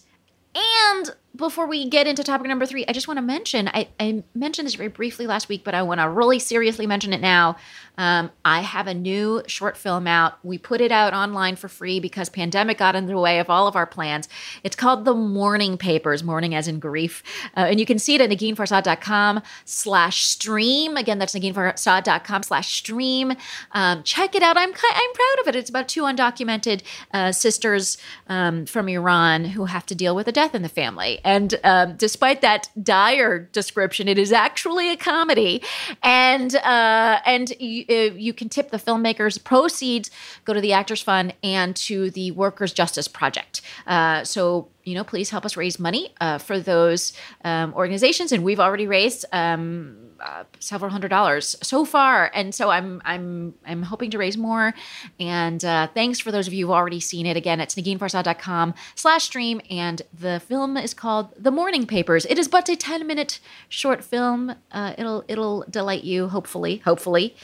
And before we get into topic number three, I just want to mention I, I mentioned this very briefly last week, but I want to really seriously mention it now. Um, I have a new short film out. We put it out online for free because pandemic got in the way of all of our plans. It's called The Morning Papers, mourning as in grief. Uh, and you can see it at neginfarsad.com slash stream. Again, that's neginfarsad.com slash stream. Um, check it out. I'm, I'm proud of it. It's about two undocumented uh, sisters um, from Iran who have to deal with a death in the family. And um, despite that dire description, it is actually a comedy. And, uh, and you, you can tip the filmmakers. Proceeds go to the Actors Fund and to the Workers' Justice Project. Uh, so you know, please help us raise money uh, for those um, organizations. And we've already raised um, uh, several hundred dollars so far, and so I'm I'm I'm hoping to raise more. And uh, thanks for those of you who've already seen it. Again, it's neginfarsad.com slash stream, and the film is called The Morning Papers. It is but a ten minute short film. Uh, it'll it'll delight you, hopefully, hopefully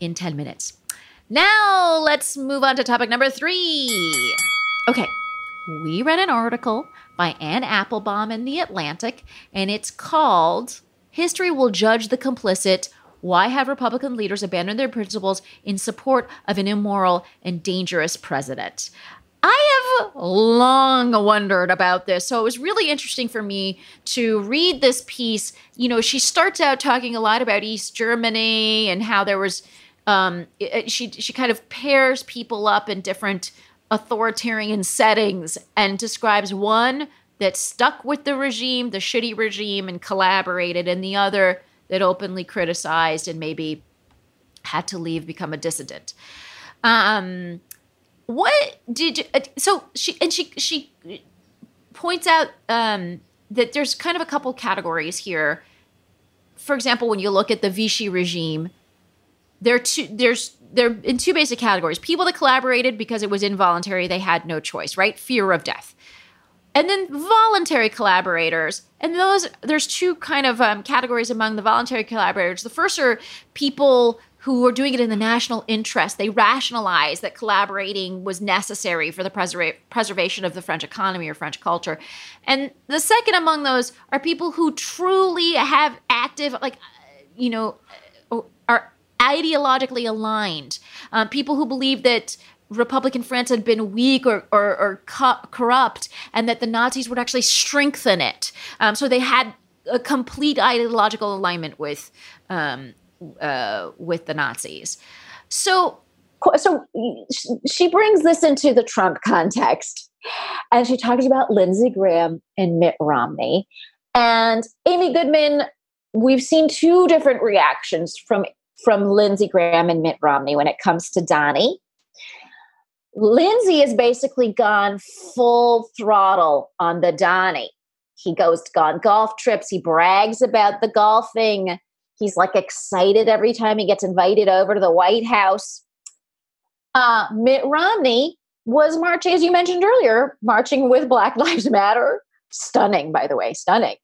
in 10 minutes. Now, let's move on to topic number three. Okay, we read an article by Anne Applebaum in The Atlantic, and it's called History Will Judge the Complicit Why Have Republican Leaders Abandoned Their Principles in Support of an Immoral and Dangerous President? I have long wondered about this. So it was really interesting for me to read this piece. You know, she starts out talking a lot about East Germany and how there was um, it, she she kind of pairs people up in different authoritarian settings and describes one that stuck with the regime, the shitty regime, and collaborated, and the other that openly criticized and maybe had to leave, become a dissident. Um, what did you, uh, so she and she she points out um, that there's kind of a couple categories here. For example, when you look at the Vichy regime, there two there's they're in two basic categories. People that collaborated because it was involuntary they had no choice right? Fear of death. And then voluntary collaborators and those there's two kind of um, categories among the voluntary collaborators. The first are people who are doing it in the national interest. They rationalize that collaborating was necessary for the preser- preservation of the french economy or french culture. And the second among those are people who truly have active like you know are ideologically aligned, um, people who believed that Republican France had been weak or, or, or co- corrupt, and that the Nazis would actually strengthen it. Um, so they had a complete ideological alignment with um, uh, with the Nazis. So, so she brings this into the Trump context, and she talks about Lindsey Graham and Mitt Romney, and Amy Goodman. We've seen two different reactions from from Lindsey Graham and Mitt Romney when it comes to Donnie. Lindsey has basically gone full throttle on the Donnie. He goes on golf trips. He brags about the golfing. He's like excited every time he gets invited over to the White House. Uh, Mitt Romney was marching, as you mentioned earlier, marching with Black Lives Matter. Stunning, by the way, stunning.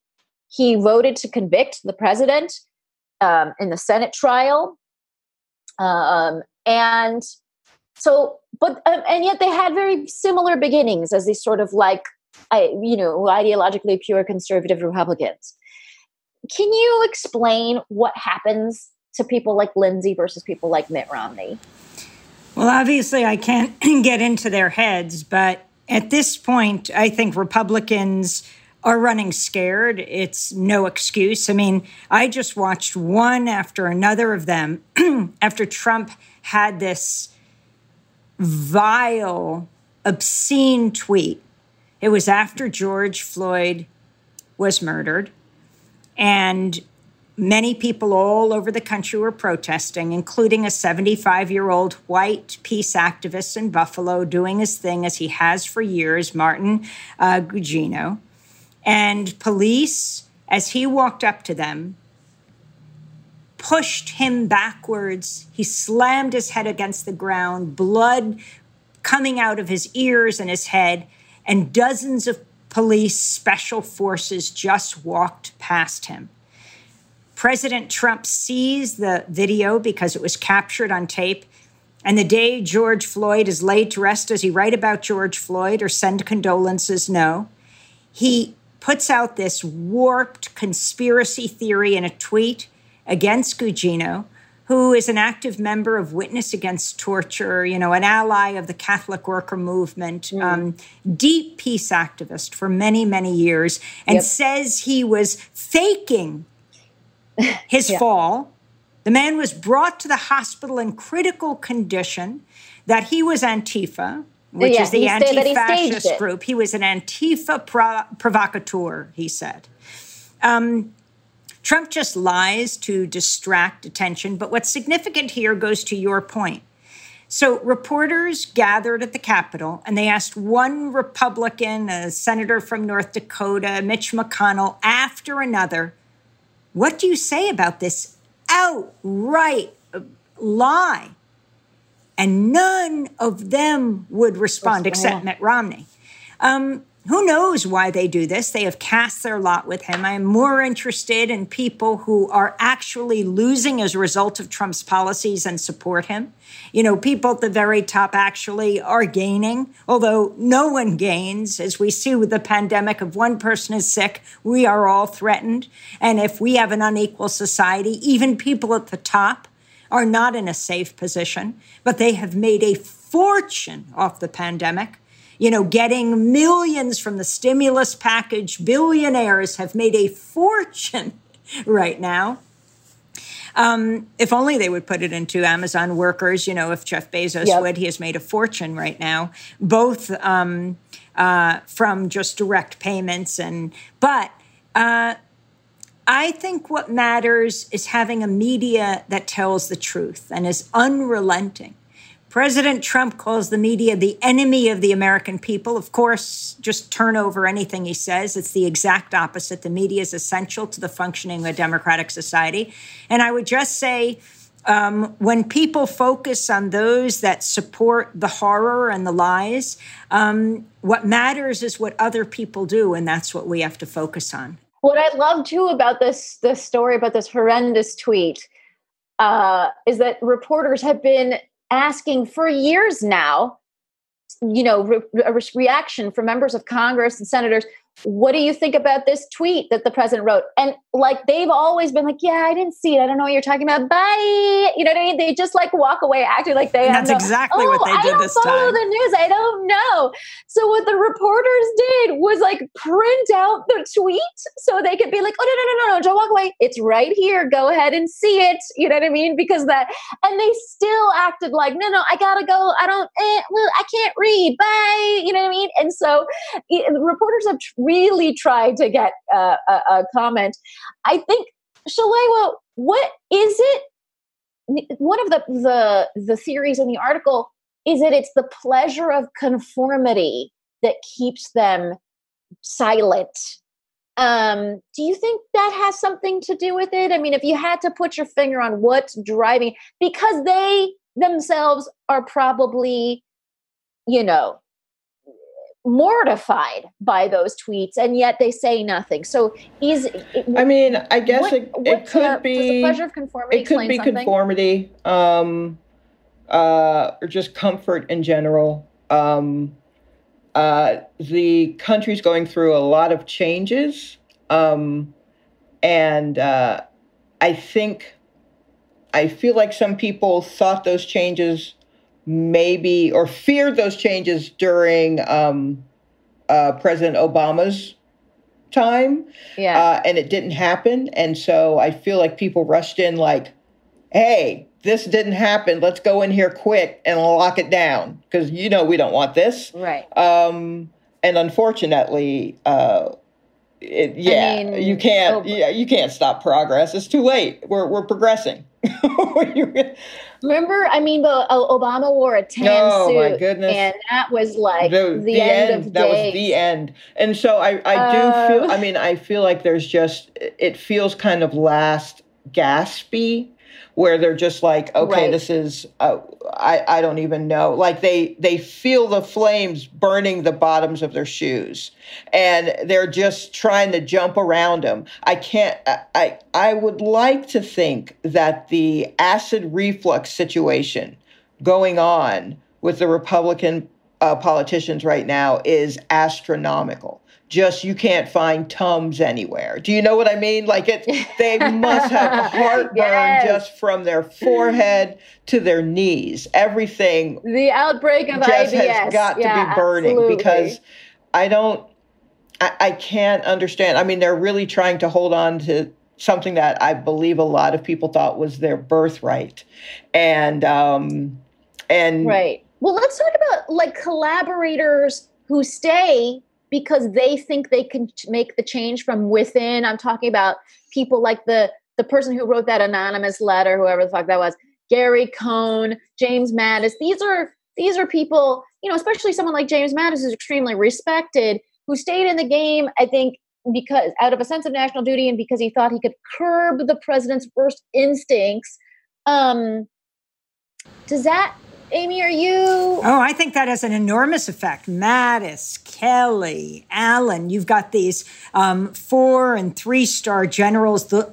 He voted to convict the president um, in the Senate trial. Um, and so, but, um, and yet they had very similar beginnings as these sort of like, I, you know, ideologically pure conservative Republicans. Can you explain what happens to people like Lindsey versus people like Mitt Romney? Well, obviously, I can't get into their heads, but at this point, I think Republicans are running scared. It's no excuse. I mean, I just watched one after another of them after Trump had this vile, obscene tweet. It was after George Floyd was murdered. And many people all over the country were protesting, including a 75 year old white peace activist in Buffalo doing his thing as he has for years, Martin uh, Gugino. And police, as he walked up to them, pushed him backwards. He slammed his head against the ground, blood coming out of his ears and his head, and dozens of police special forces just walked past him. President Trump sees the video because it was captured on tape. And the day George Floyd is laid to rest, does he write about George Floyd or send condolences? No. He puts out this warped conspiracy theory in a tweet against Gugino, who is an active member of Witness Against Torture, you know, an ally of the Catholic worker movement, mm. um, deep peace activist for many, many years, and yep. says he was faking his yeah. fall. The man was brought to the hospital in critical condition, that he was Antifa, which yeah, is the anti fascist group. He was an Antifa pro- provocateur, he said. Um, Trump just lies to distract attention. But what's significant here goes to your point. So, reporters gathered at the Capitol and they asked one Republican, a senator from North Dakota, Mitch McConnell, after another, What do you say about this outright lie? And none of them would respond except Mitt Romney. Um, who knows why they do this? They have cast their lot with him. I am more interested in people who are actually losing as a result of Trump's policies and support him. You know, people at the very top actually are gaining, although no one gains. As we see with the pandemic, if one person is sick, we are all threatened. And if we have an unequal society, even people at the top are not in a safe position, but they have made a fortune off the pandemic you know, getting millions from the stimulus package. Billionaires have made a fortune right now. Um, if only they would put it into Amazon workers, you know, if Jeff Bezos yep. would, he has made a fortune right now, both um, uh, from just direct payments and, but, uh, I think what matters is having a media that tells the truth and is unrelenting. President Trump calls the media the enemy of the American people. Of course, just turn over anything he says. It's the exact opposite. The media is essential to the functioning of a democratic society. And I would just say, um, when people focus on those that support the horror and the lies, um, what matters is what other people do, and that's what we have to focus on. What I love too about this this story about this horrendous tweet uh, is that reporters have been asking for years now you know re- a reaction from members of congress and senators what do you think about this tweet that the president wrote? And like they've always been like, yeah, I didn't see it. I don't know what you're talking about. Bye. You know what I mean? They just like walk away acting like they. That's exactly oh, what they did this time. I don't follow the news. I don't know. So what the reporters did was like print out the tweet so they could be like, oh no no no no no, don't walk away. It's right here. Go ahead and see it. You know what I mean? Because that, and they still acted like, no no, I gotta go. I don't. Eh, well, I can't read. Bye. You know what I mean? And so it, reporters have really tried to get a, a, comment. I think, Shalewa, what is it? One of the, the the theories in the article is that it's the pleasure of conformity that keeps them silent. Um, do you think that has something to do with it? I mean, if you had to put your finger on what's driving, because they themselves are probably, you know, mortified by those tweets and yet they say nothing so is i mean i guess what, it, it could the, be pleasure of conformity it could be something? conformity um uh or just comfort in general um uh the country's going through a lot of changes um and uh i think i feel like some people thought those changes maybe or feared those changes during um, uh, President Obama's time. Yeah. Uh, and it didn't happen. And so I feel like people rushed in like, hey, this didn't happen. Let's go in here quick and lock it down because you know we don't want this. Right. Um, and unfortunately, uh, it, yeah, I mean, you can't. Oh, yeah, you can't stop progress. It's too late. We're we're progressing. Remember, I mean, the uh, Obama wore a tan oh, suit. my goodness. And that was like the, the, the end, end, of That days. was the end. And so I, I do uh, feel, I mean, I feel like there's just, it feels kind of last gaspy where they're just like, okay, right. this is, uh, I, I don't even know. Like they, they feel the flames burning the bottoms of their shoes and they're just trying to jump around them. I can't, I, I would like to think that the acid reflux situation going on with the Republican uh, politicians right now is astronomical. Just you can't find Tums anywhere. Do you know what I mean? Like it, they must have heartburn Yes. just from their forehead to their knees. Everything The outbreak of just IBS has got Yeah, to be burning absolutely. because I don't, I, I can't understand. I mean, they're really trying to hold on to something that I believe a lot of people thought was their birthright, and um, and Right. Well, let's talk about like collaborators who stay because they think they can make the change from within. I'm talking about people like the the person who wrote that anonymous letter, whoever the fuck that was, Gary Cohn, James Mattis. These are these are people, you know, especially someone like James Mattis who's extremely respected, who stayed in the game, I think, because out of a sense of national duty and because he thought he could curb the president's worst instincts. Um, does that, Amy? Are you? Oh, I think that has an enormous effect. Mattis, Kelly, Allen, you've got these um, four and three star generals, the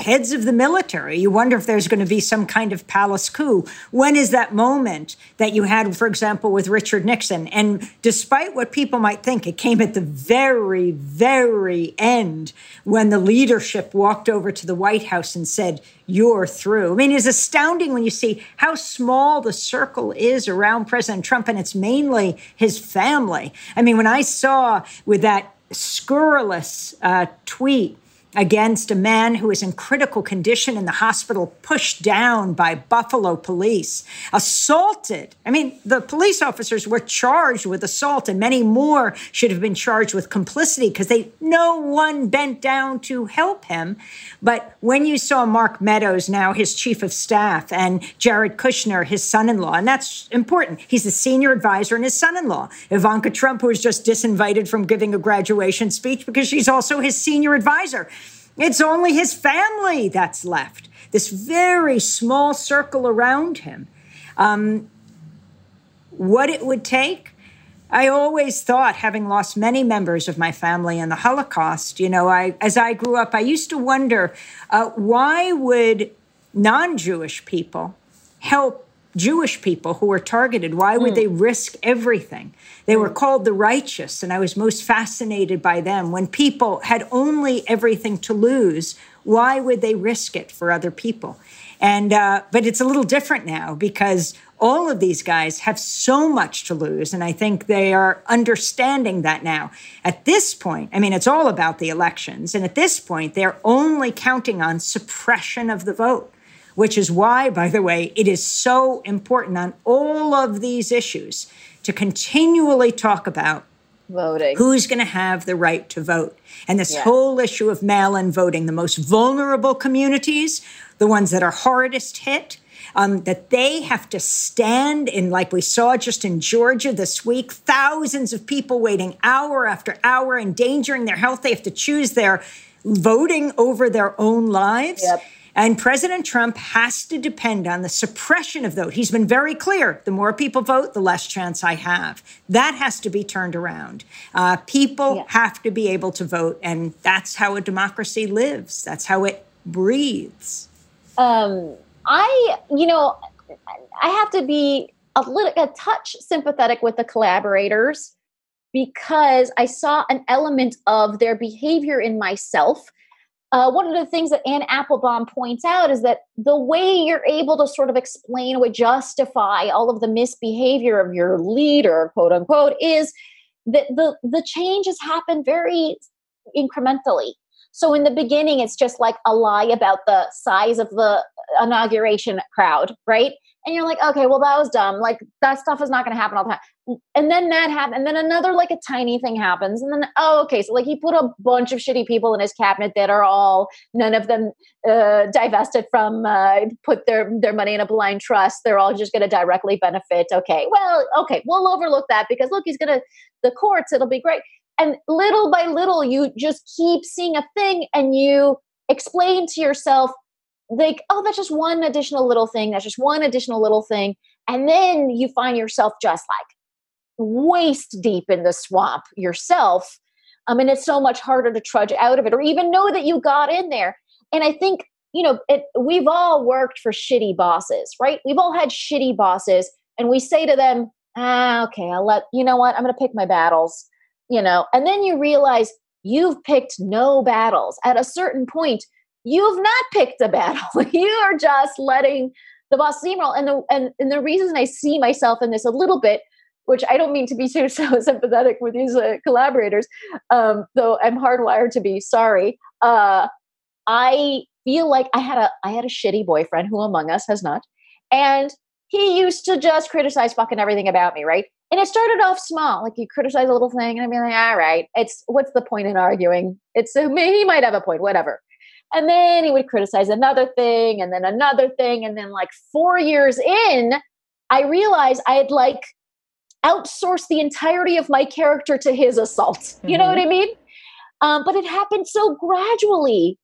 heads of the military. You wonder if there's going to be some kind of palace coup. When is that moment that you had, for example, with Richard Nixon? And despite what people might think, it came at the very, very end when the leadership walked over to the White House and said, You're through. I mean, it's astounding when you see how small the circle is around President Trump, and it's mainly his family. I mean, when I saw with that scurrilous uh, tweet, against a man who is in critical condition in the hospital, pushed down by Buffalo police, assaulted. I mean, the police officers were charged with assault, and many more should have been charged with complicity because they no one bent down to help him. But when you saw Mark Meadows, now his chief of staff, and Jared Kushner, his son-in-law, and that's important. He's the senior advisor and his son-in-law. Ivanka Trump, who was just disinvited from giving a graduation speech because she's also his senior advisor. It's only his family that's left, this very small circle around him. Um, what it would take, I always thought, having lost many members of my family in the Holocaust, you know, I, as I grew up, I used to wonder uh, why would non Jewish people help Jewish people who were targeted? Why would they risk everything? They were called the righteous, and I was most fascinated by them. When people had only everything to lose, why would they risk it for other people? And uh, but it's a little different now because all of these guys have so much to lose, and I think they are understanding that now. At this point, I mean, it's all about the elections, and at this point, they're only counting on suppression of the vote which is why, by the way, it is so important on all of these issues to continually talk about voting. who's going to have the right to vote. And this Yeah. whole issue of mail in voting, the most vulnerable communities, the ones that are hardest hit. Um, that they have to stand in, like we saw just in Georgia this week, thousands of people waiting hour after hour, endangering their health. They have to choose their voting over their own lives. Yep. And President Trump has to depend on the suppression of vote. He's been very clear the more people vote, the less chance I have. That has to be turned around. Uh, people Yeah. have to be able to vote, and that's how a democracy lives, that's how it breathes. um, I, you know, I have to be a little, a touch sympathetic with the collaborators because I saw an element of their behavior in myself. Uh, one of the things that Anne Applebaum points out is that the way you're able to sort of explain or justify all of the misbehavior of your leader, quote unquote, is that the the changes happen very incrementally. So in the beginning, it's just like a lie about the size of the inauguration crowd, right? And you're like, okay, well, that was dumb. Like that stuff is not going to happen all the time. And then that happened. And then another, like a tiny thing happens. And then, oh, okay. So like he put a bunch of shitty people in his cabinet that are all, none of them uh, divested from, uh, put their, their money in a blind trust. They're all just going to directly benefit. Okay. Well, okay. We'll overlook that because look, he's going to, the courts, it'll be great. And little by little, you just keep seeing a thing and you explain to yourself, like, oh, that's just one additional little thing. That's just one additional little thing. And then you find yourself just like waist deep in the swamp yourself. I mean, it's so much harder to trudge out of it or even know that you got in there. And I think, you know, it, we've all worked for shitty bosses, right? We've all had shitty bosses. And we say to them, ah, okay, I'll let, you know what, I'm going to pick my battles, you know, and then you realize you've picked no battles. At a certain point, you've not picked a battle. you are just letting the boss steamroll. And the, and, and the reason I see myself in this a little bit which I don't mean to be so, so sympathetic with these uh, collaborators, um, though I'm hardwired to be sorry. Uh, I feel like I had a I had a shitty boyfriend who among us has not, and he used to just criticize fucking everything about me, right? And it started off small, like you criticize a little thing, and I'd be like, all right, it's what's the point in arguing? It's uh, he might have a point, whatever. And then he would criticize another thing, and then another thing, and then like four years in, I realized I had like outsourced the entirety of my character to his assault. Mm-hmm. You know what mm-hmm. I mean? Um, but it happened so gradually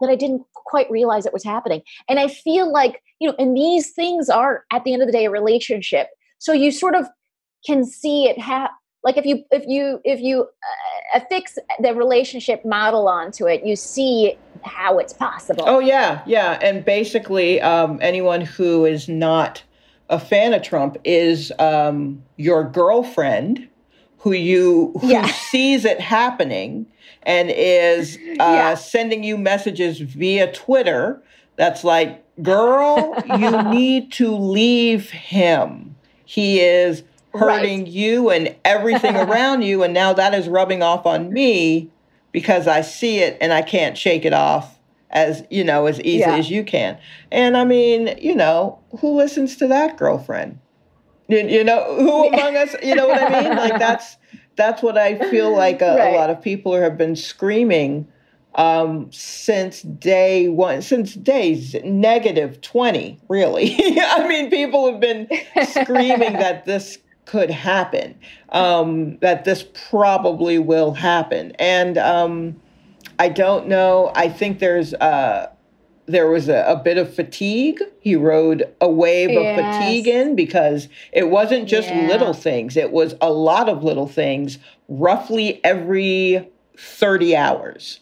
that I didn't quite realize it was happening. And I feel like, you know, and these things are at the end of the day a relationship. So you sort of can see it have like if you if you if you uh, affix the relationship model onto it you see how it's possible oh yeah yeah and basically um, anyone who is not a fan of Trump is um, your girlfriend who you who yeah. sees it happening and is uh, yeah. sending you messages via Twitter. That's like, girl, you need to leave him. He is hurting right. you and everything around you, and now that is rubbing off on me because I see it and I can't shake it off as you know as easy yeah. as you can and i mean you know who listens to that girlfriend you, you know who among us you know what i mean like that's that's what i feel like a, right. a lot of people have been screaming um, since day one since days negative 20 really i mean people have been screaming that this could happen um, that this probably will happen and um, I don't know. I think there's uh there was a, a bit of fatigue. He rode a wave yes. of fatigue in because it wasn't just yeah. little things. It was a lot of little things roughly every 30 hours.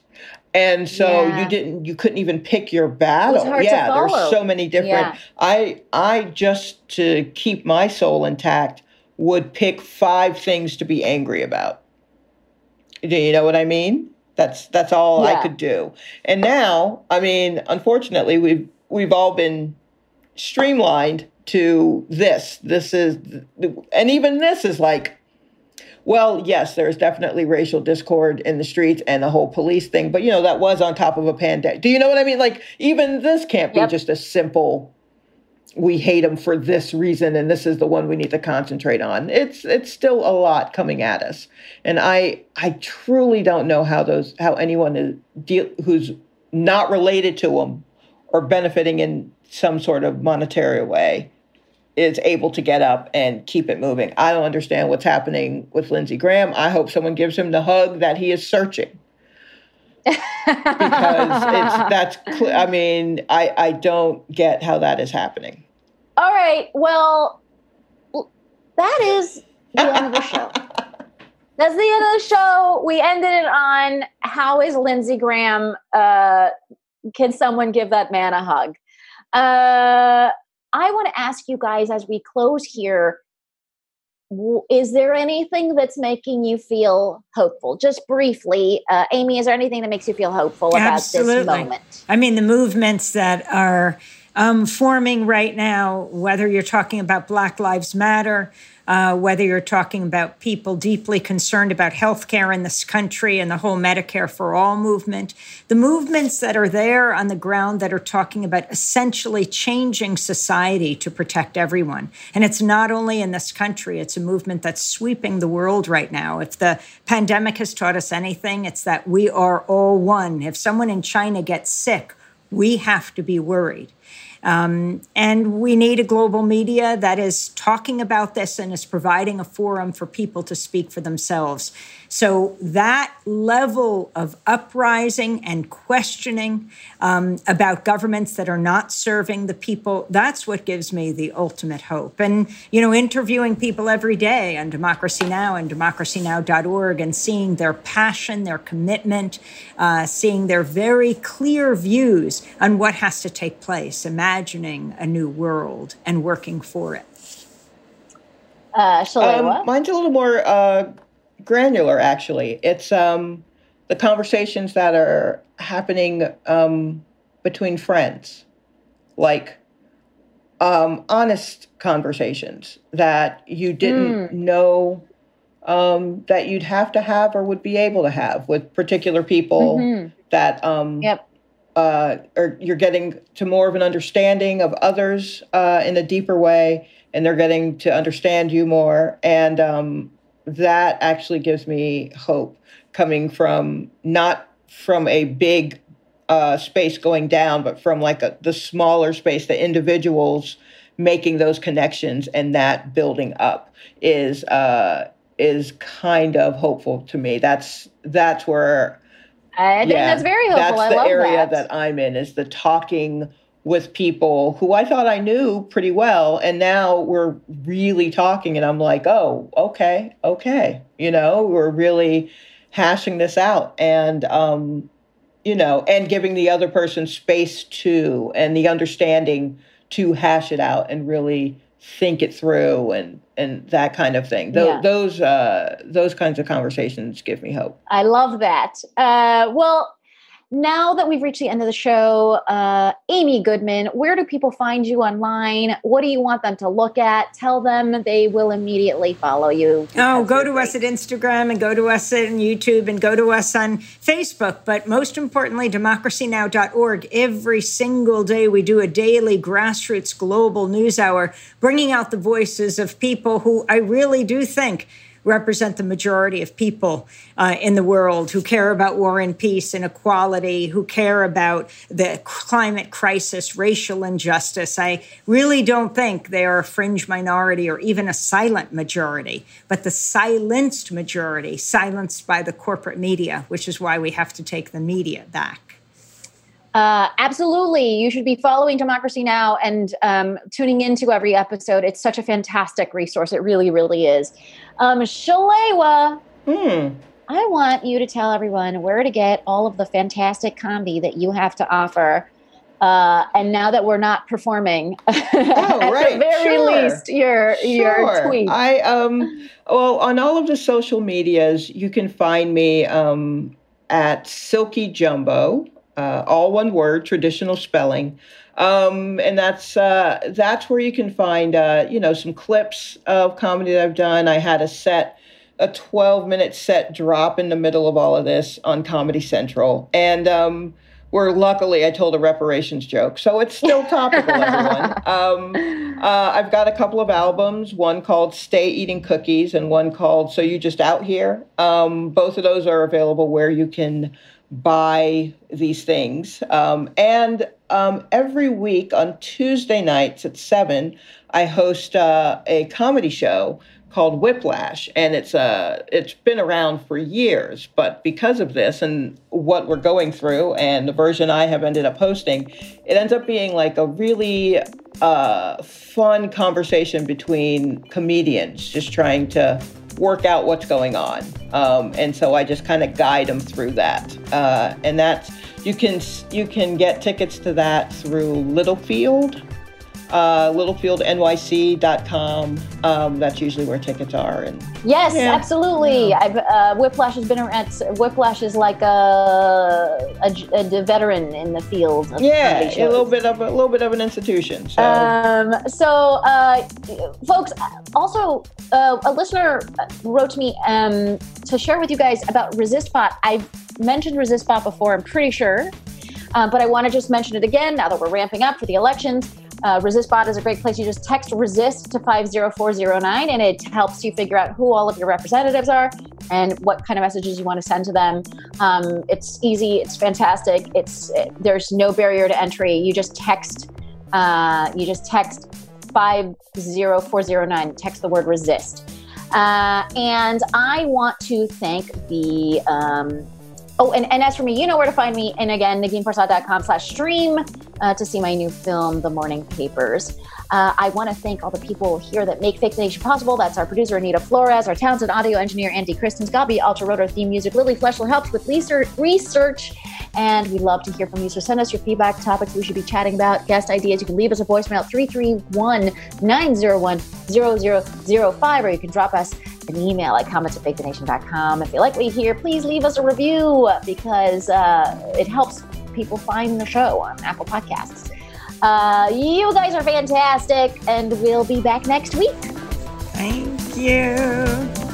And so yeah. you didn't you couldn't even pick your battle. yeah, there's so many different yeah. I I just to keep my soul intact would pick five things to be angry about. Do you know what I mean? That's that's all yeah. I could do. And now, I mean, unfortunately, we've we've all been streamlined to this. This is and even this is like well, yes, there's definitely racial discord in the streets and the whole police thing, but you know, that was on top of a pandemic. Do you know what I mean? Like even this can't be yep. just a simple we hate them for this reason and this is the one we need to concentrate on. It's it's still a lot coming at us. And i i truly don't know how those how anyone is deal, who's not related to them or benefiting in some sort of monetary way is able to get up and keep it moving. I don't understand what's happening with lindsey graham. I hope someone gives him the hug that he is searching. Because it's that's i mean i i don't get how that is happening all right. Well, that is the end of the show. That's the end of the show. We ended it on how is Lindsey Graham? Uh, can someone give that man a hug? Uh, I want to ask you guys as we close here is there anything that's making you feel hopeful? Just briefly, uh, Amy, is there anything that makes you feel hopeful Absolutely. about this moment? I mean, the movements that are um, forming right now, whether you're talking about Black Lives Matter, uh, whether you're talking about people deeply concerned about healthcare in this country and the whole Medicare for All movement, the movements that are there on the ground that are talking about essentially changing society to protect everyone. And it's not only in this country, it's a movement that's sweeping the world right now. If the pandemic has taught us anything, it's that we are all one. If someone in China gets sick, we have to be worried. Um, and we need a global media that is talking about this and is providing a forum for people to speak for themselves. So that level of uprising and questioning um, about governments that are not serving the people, that's what gives me the ultimate hope. And, you know, interviewing people every day on Democracy Now! and democracynow.org and seeing their passion, their commitment, uh, seeing their very clear views on what has to take place, imagining a new world and working for it. Uh, Um, mine's a little more uh, granular, actually. It's um, the conversations that are happening um, between friends, like um, honest conversations that you didn't know um, that you'd have to have or would be able to have with particular people Mhm. that um, Yep. uh, or you're getting to more of an understanding of others uh, in a deeper way, and they're getting to understand you more, and um, that actually gives me hope coming from not from a big uh, space going down, but from like a, the smaller space, the individuals making those connections and that building up is uh, is kind of hopeful to me. That's that's where I think that's very hopeful. that's I the area that. I'm in is the talking with people who I thought I knew pretty well, and now we're really talking, and I'm like, oh, okay, okay, you know, we're really hashing this out, and um, you know, and giving the other person space to and the understanding to hash it out and really think it through and and that kind of thing. Those Yeah. those uh, those kinds of conversations give me hope. I love that. Uh, well, now that we've reached the end of the show, uh, Amy Goodman, where do people find you online? What do you want them to look at? Tell them they will immediately follow you. Oh, go to us at Instagram and go to us on YouTube and go to us on Facebook. But most importantly, democracynow.org. Every single day, we do a daily grassroots global news hour, bringing out the voices of people who I really do think represent the majority of people uh, in the world who care about war and peace and equality, who care about the climate crisis, racial injustice. I really don't think they are a fringe minority or even a silent majority, but the silenced majority, silenced by the corporate media, which is why we have to take the media back. Uh, absolutely. You should be following Democracy Now! and um, tuning into every episode. It's such a fantastic resource. It really, really is. Um, Shalewa, Hmm. I want you to tell everyone where to get all of the fantastic comedy that you have to offer. Uh, and now that we're not performing, at Oh, right. the very Sure. least, your your tweet. I um well on all of the social medias you can find me um at Silky Jumbo, uh, all one word, traditional spelling. Um, and that's uh, that's where you can find uh, you know some clips of comedy that I've done. I had a set, a 12 minute set drop in the middle of all of this on Comedy Central, and um, where luckily I told a reparations joke, so it's still topical, everyone. Um, uh, I've got a couple of albums, one called Stay Eating Cookies and one called So You Just Out Here. Um, both of those are available where you can buy these things. Um, and um, every week on Tuesday nights at 7, I host uh, a comedy show called Whiplash, and it's uh, it's been around for years. But because of this and what we're going through, and the version I have ended up hosting, it ends up being like a really uh, fun conversation between comedians, just trying to work out what's going on. Um, and so I just kind of guide them through that. Uh, and that's you can you can get tickets to that through Littlefield uh, littlefieldnyc.com. Um, that's usually where tickets are. And Yes, Yeah. absolutely. I've, uh, Whiplash has been around. Whiplash is like a, a, a veteran in the field. Of yeah, a little bit of a little bit of an institution. So Um, so, uh, folks, also, uh, a listener wrote to me um, to share with you guys about ResistBot. I've mentioned ResistBot before, I'm pretty sure, uh, but I want to just mention it again now that we're ramping up for the elections. Uh, ResistBot is a great place. You just text resist to 50409 and it helps you figure out who all of your representatives are and what kind of messages you want to send to them. Um, it's easy, it's fantastic. It's it, there's no barrier to entry. You just text uh, you just text 50409, text the word resist. Uh, and I want to thank the um, Oh, and, and as for me, you know where to find me. And again, NeginFarsad.com slash stream uh, to see my new film, The Morning Papers. Uh, I want to thank all the people here that make Fake the Nation possible. That's our producer, Anita Flores, our talented audio engineer, Andy Christens, Gabi Alterotor theme music, Lily Fleshler helps with research, and we'd love to hear from you. So send us your feedback, topics we should be chatting about, guest ideas. You can leave us a voicemail 331 901 0005, or you can drop us an email at comments at. If you like what you hear, please leave us a review because uh, it helps people find the show on Apple Podcasts. Uh, you guys are fantastic, and we'll be back next week. Thank you.